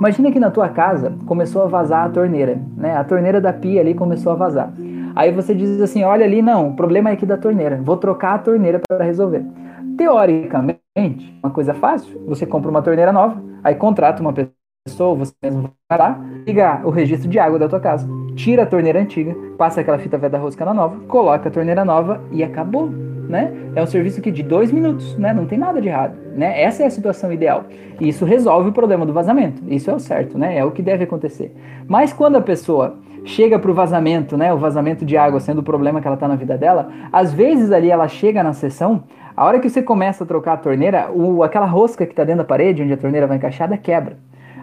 Imagina que na tua casa começou a vazar a torneira, né? A torneira da pia ali começou a vazar. Aí você diz assim: olha ali, não, o problema é aqui da torneira, vou trocar a torneira para resolver. Teoricamente, uma coisa fácil, você compra uma torneira nova, aí contrata uma pessoa você mesmo vai lá, liga o registro de água da tua casa, tira a torneira antiga, passa aquela fita velha da rosca na nova, coloca a torneira nova e acabou, né? É um serviço que de dois minutos, né? Não tem nada de errado, né? Essa é a situação ideal. E isso resolve o problema do vazamento. Isso é o certo, né? É o que deve acontecer. Mas quando a pessoa chega para o vazamento, né? O vazamento de água sendo o problema que ela está na vida dela, às vezes ali ela chega na sessão, a hora que você começa a trocar a torneira, o, aquela rosca que está dentro da parede, onde a torneira vai encaixada, quebra.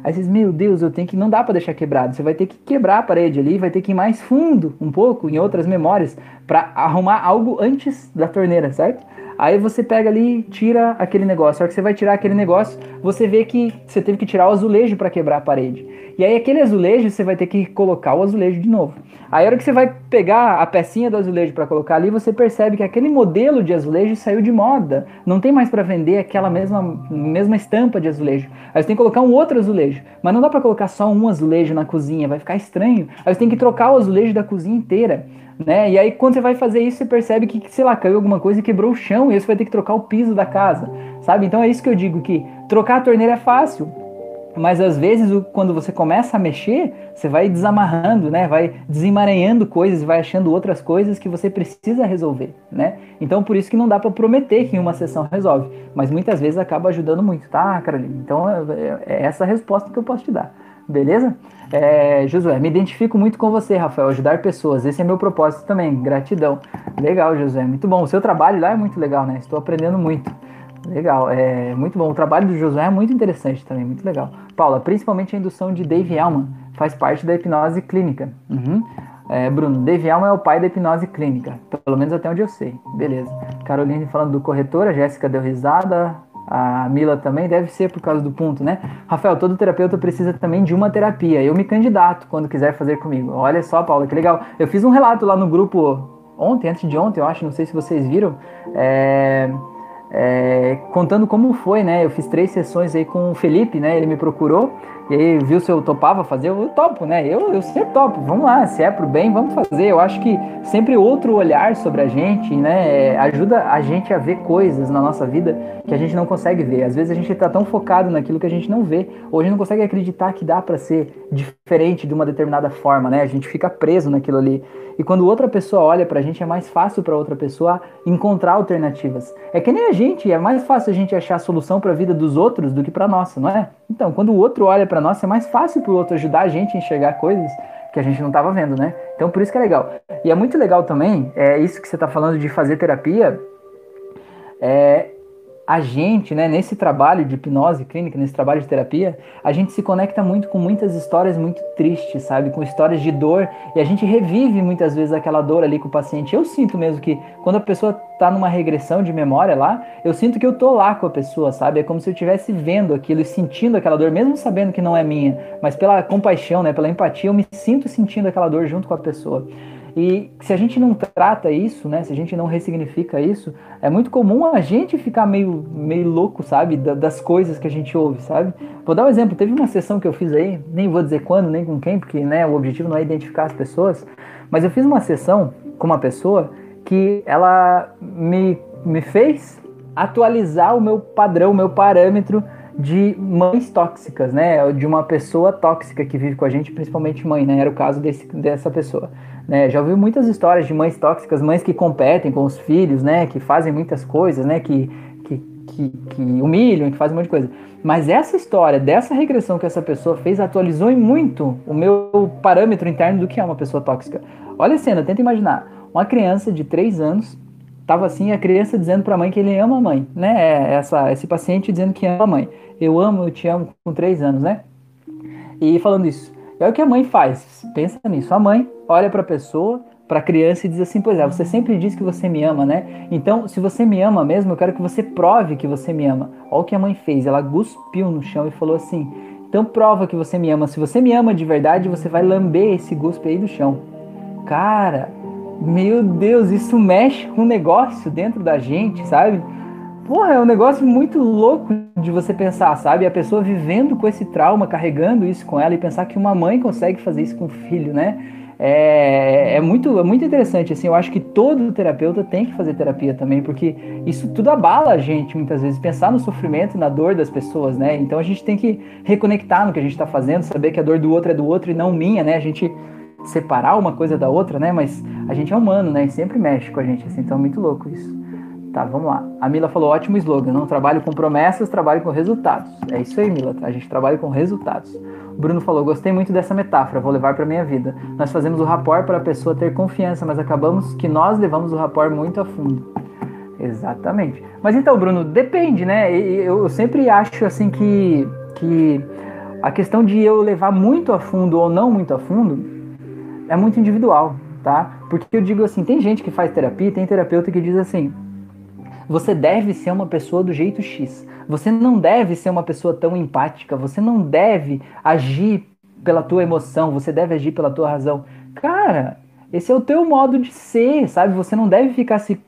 Aí vocês, meu Deus, eu tenho que. Não dá para deixar quebrado. Você vai ter que quebrar a parede ali, vai ter que ir mais fundo um pouco em outras memórias para arrumar algo antes da torneira, certo? Aí você pega ali, tira aquele negócio. A hora que você vai tirar aquele negócio, você vê que você teve que tirar o azulejo para quebrar a parede. E aí aquele azulejo você vai ter que colocar o azulejo de novo. Aí a hora que você vai pegar a pecinha do azulejo para colocar ali, você percebe que aquele modelo de azulejo saiu de moda. Não tem mais para vender aquela mesma, mesma estampa de azulejo. Aí você tem que colocar um outro azulejo. Mas não dá para colocar só um azulejo na cozinha, vai ficar estranho. Aí você tem que trocar o azulejo da cozinha inteira. Né? E aí quando você vai fazer isso, você percebe que, sei lá, caiu alguma coisa e quebrou o chão, e aí você vai ter que trocar o piso da casa, sabe? Então é isso que eu digo que trocar a torneira é fácil, mas às vezes, quando você começa a mexer, você vai desamarrando, né? Vai desemaranhando coisas, vai achando outras coisas que você precisa resolver, né? Então, por isso que não dá para prometer que em uma sessão resolve, mas muitas vezes acaba ajudando muito, tá, Carolina? Então, é, é essa a resposta que eu posso te dar, beleza? É, Josué, me identifico muito com você, Rafael, ajudar pessoas. Esse é meu propósito também. Gratidão. Legal, Josué, muito bom. O seu trabalho lá é muito legal, né? Estou aprendendo muito. Legal, é muito bom. O trabalho do Josué é muito interessante também, muito legal. Paula, principalmente a indução de Dave Elman, faz parte da hipnose clínica. Uhum. É, Bruno, Dave Alma é o pai da hipnose clínica, pelo menos até onde eu sei. Beleza. Caroline falando do corretor, a Jéssica deu risada, a Mila também, deve ser por causa do ponto, né? Rafael, todo terapeuta precisa também de uma terapia. Eu me candidato quando quiser fazer comigo. Olha só, Paula, que legal. Eu fiz um relato lá no grupo ontem, antes de ontem, eu acho, não sei se vocês viram. É é, contando como foi, né? Eu fiz três sessões aí com o Felipe, né? Ele me procurou e aí viu se eu topava fazer, eu topo, né? Eu, eu sempre topo, vamos lá, se é pro bem, vamos fazer. Eu acho que sempre outro olhar sobre a gente, né? Ajuda a gente a ver coisas na nossa vida que a gente não consegue ver. Às vezes a gente tá tão focado naquilo que a gente não vê, ou a gente não consegue acreditar que dá para ser diferente de uma determinada forma, né? A gente fica preso naquilo ali. E quando outra pessoa olha pra gente, é mais fácil para outra pessoa encontrar alternativas. É que nem a gente, é mais fácil a gente achar a solução para a vida dos outros do que para nossa, não é? Então, quando o outro olha para nós, é mais fácil para o outro ajudar a gente a enxergar coisas que a gente não estava vendo, né? Então, por isso que é legal. E é muito legal também, é isso que você está falando de fazer terapia, é, a gente, né, nesse trabalho de hipnose clínica, nesse trabalho de terapia, a gente se conecta muito com muitas histórias muito tristes, sabe? Com histórias de dor e a gente revive muitas vezes aquela dor ali com o paciente. Eu sinto mesmo que quando a pessoa tá numa regressão de memória lá, eu sinto que eu tô lá com a pessoa, sabe? É como se eu estivesse vendo aquilo e sentindo aquela dor, mesmo sabendo que não é minha, mas pela compaixão, né, pela empatia, eu me sinto sentindo aquela dor junto com a pessoa. E se a gente não trata isso, né, se a gente não ressignifica isso, é muito comum a gente ficar meio, meio louco, sabe, das coisas que a gente ouve, sabe? Vou dar um exemplo, teve uma sessão que eu fiz aí, nem vou dizer quando, nem com quem, porque né, o objetivo não é identificar as pessoas, mas eu fiz uma sessão com uma pessoa que ela me, me fez atualizar o meu padrão, o meu parâmetro de mães tóxicas, né? De uma pessoa tóxica que vive com a gente, principalmente mãe, né? Era o caso desse, dessa pessoa. Né? Já ouvi muitas histórias de mães tóxicas, mães que competem com os filhos, né? Que fazem muitas coisas, né? Que, que, que, que humilham, que fazem um monte de coisa. Mas essa história, dessa regressão que essa pessoa fez, atualizou em muito o meu parâmetro interno do que é uma pessoa tóxica. Olha a cena, tenta imaginar. Uma criança de 3 anos tava assim, a criança dizendo para a mãe que ele ama a mãe, né? É, essa, esse paciente dizendo que ama a mãe. Eu amo, eu te amo com 3 anos, né? E falando isso. É o que a mãe faz. Pensa nisso. A mãe olha para a pessoa, para a criança e diz assim: Pois é, você sempre diz que você me ama, né? Então, se você me ama mesmo, eu quero que você prove que você me ama. Olha o que a mãe fez. Ela cuspiu no chão e falou assim: Então prova que você me ama. Se você me ama de verdade, você vai lamber esse guspe aí do chão. Cara, meu Deus, isso mexe com negócio dentro da gente, sabe? Porra, é um negócio muito louco de você pensar, sabe? A pessoa vivendo com esse trauma, carregando isso com ela e pensar que uma mãe consegue fazer isso com o filho, né? É, é, muito, é muito interessante, assim, eu acho que todo terapeuta tem que fazer terapia também, porque isso tudo abala a gente, muitas vezes, pensar no sofrimento e na dor das pessoas, né? Então a gente tem que reconectar no que a gente está fazendo, saber que a dor do outro é do outro e não minha, né? A gente separar uma coisa da outra, né? Mas a gente é humano, né? E sempre mexe com a gente, assim, então é muito louco isso. Tá, vamos lá. A Mila falou: ótimo slogan. Não trabalho com promessas, trabalho com resultados. É isso aí, Mila. A gente trabalha com resultados. O Bruno falou: gostei muito dessa metáfora, vou levar para minha vida. Nós fazemos o rapport para a pessoa ter confiança, mas acabamos que nós levamos o rapport muito a fundo. Exatamente. Mas então, Bruno, depende, né? Eu sempre acho assim que, que a questão de eu levar muito a fundo ou não muito a fundo é muito individual, tá? Porque eu digo assim, tem gente que faz terapia, tem terapeuta que diz assim, você deve ser uma pessoa do jeito X. Você não deve ser uma pessoa tão empática. Você não deve agir pela tua emoção. Você deve agir pela tua razão. Cara, esse é o teu modo de ser, sabe? Você não deve ficar se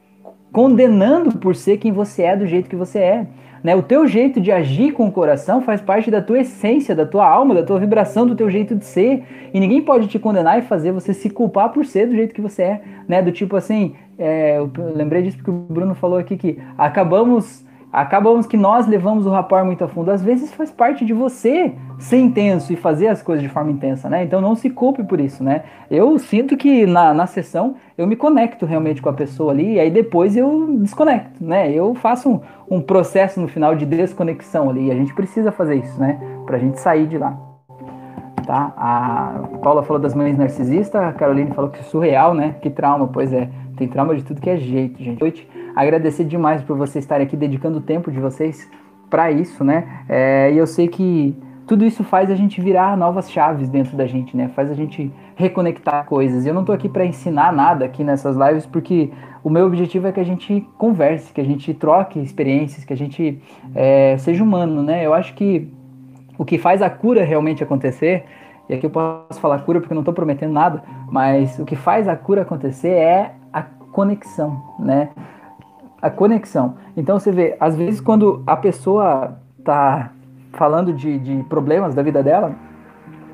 condenando por ser quem você é do jeito que você é. Né? O teu jeito de agir com o coração faz parte da tua essência, da tua alma, da tua vibração, do teu jeito de ser. E ninguém pode te condenar e fazer você se culpar por ser do jeito que você é. Né? Do tipo assim, é, eu lembrei disso porque o Bruno falou aqui que acabamos acabamos que nós levamos o rapport muito a fundo. Às vezes faz parte de você ser intenso e fazer as coisas de forma intensa, né? Então não se culpe por isso, né? Eu sinto que na, na sessão eu me conecto realmente com a pessoa ali e aí depois eu desconecto, né? Eu faço um, um processo no final de desconexão ali e a gente precisa fazer isso, né? Pra gente sair de lá. Tá? A Paula falou das mães narcisistas, a Caroline falou que é surreal, né? Que trauma, pois é. Tem trauma de tudo que é jeito, gente. Agradecer demais por vocês estarem aqui dedicando o tempo de vocês para isso, né? É, e eu sei que tudo isso faz a gente virar novas chaves dentro da gente, né? Faz a gente reconectar coisas. Eu não tô aqui para ensinar nada aqui nessas lives, porque o meu objetivo é que a gente converse, que a gente troque experiências, que a gente é, seja humano, né? Eu acho que o que faz a cura realmente acontecer, e aqui eu posso falar cura porque eu não estou prometendo nada, mas o que faz a cura acontecer é a conexão, né? A conexão. Então você vê, às vezes quando a pessoa tá falando de, de problemas da vida dela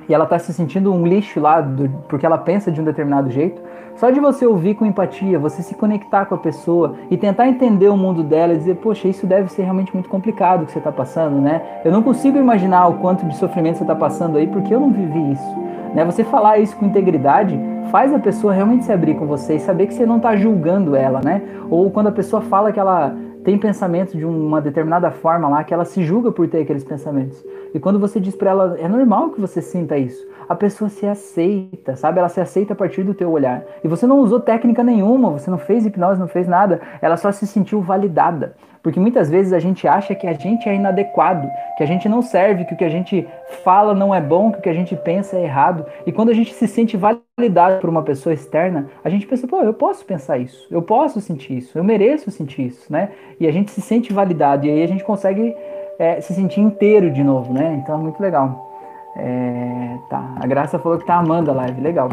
e ela tá se sentindo um lixo lá do, porque ela pensa de um determinado jeito, só de você ouvir com empatia, você se conectar com a pessoa e tentar entender o mundo dela e dizer, poxa, isso deve ser realmente muito complicado que você está passando, né? Eu não consigo imaginar o quanto de sofrimento você está passando aí porque eu não vivi isso. Né? Você falar isso com integridade faz a pessoa realmente se abrir com você e saber que você não está julgando ela, né? Ou quando a pessoa fala que ela tem pensamentos de uma determinada forma lá que ela se julga por ter aqueles pensamentos. E quando você diz para ela, é normal que você sinta isso. A pessoa se aceita, sabe? Ela se aceita a partir do teu olhar. E você não usou técnica nenhuma, você não fez hipnose, não fez nada. Ela só se sentiu validada. Porque muitas vezes a gente acha que a gente é inadequado, que a gente não serve, que o que a gente fala não é bom, que o que a gente pensa é errado. E quando a gente se sente validado por uma pessoa externa, a gente pensa, pô, eu posso pensar isso, eu posso sentir isso, eu mereço sentir isso, né? E a gente se sente validado, e aí a gente consegue é, se sentir inteiro de novo, né? Então é muito legal. É, tá, a Graça falou que tá amando a live, legal.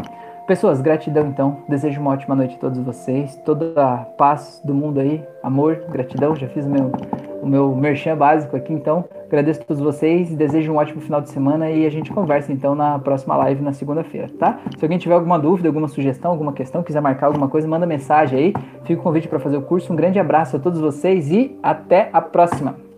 Pessoas, gratidão então. Desejo uma ótima noite a todos vocês. Toda a paz do mundo aí. Amor, gratidão. Já fiz o meu, o meu merchan básico aqui, então. Agradeço a todos vocês. Desejo um ótimo final de semana e a gente conversa então na próxima live na segunda-feira, tá? Se alguém tiver alguma dúvida, alguma sugestão, alguma questão, quiser marcar alguma coisa, manda mensagem aí. Fica o convite para fazer o curso. Um grande abraço a todos vocês e até a próxima.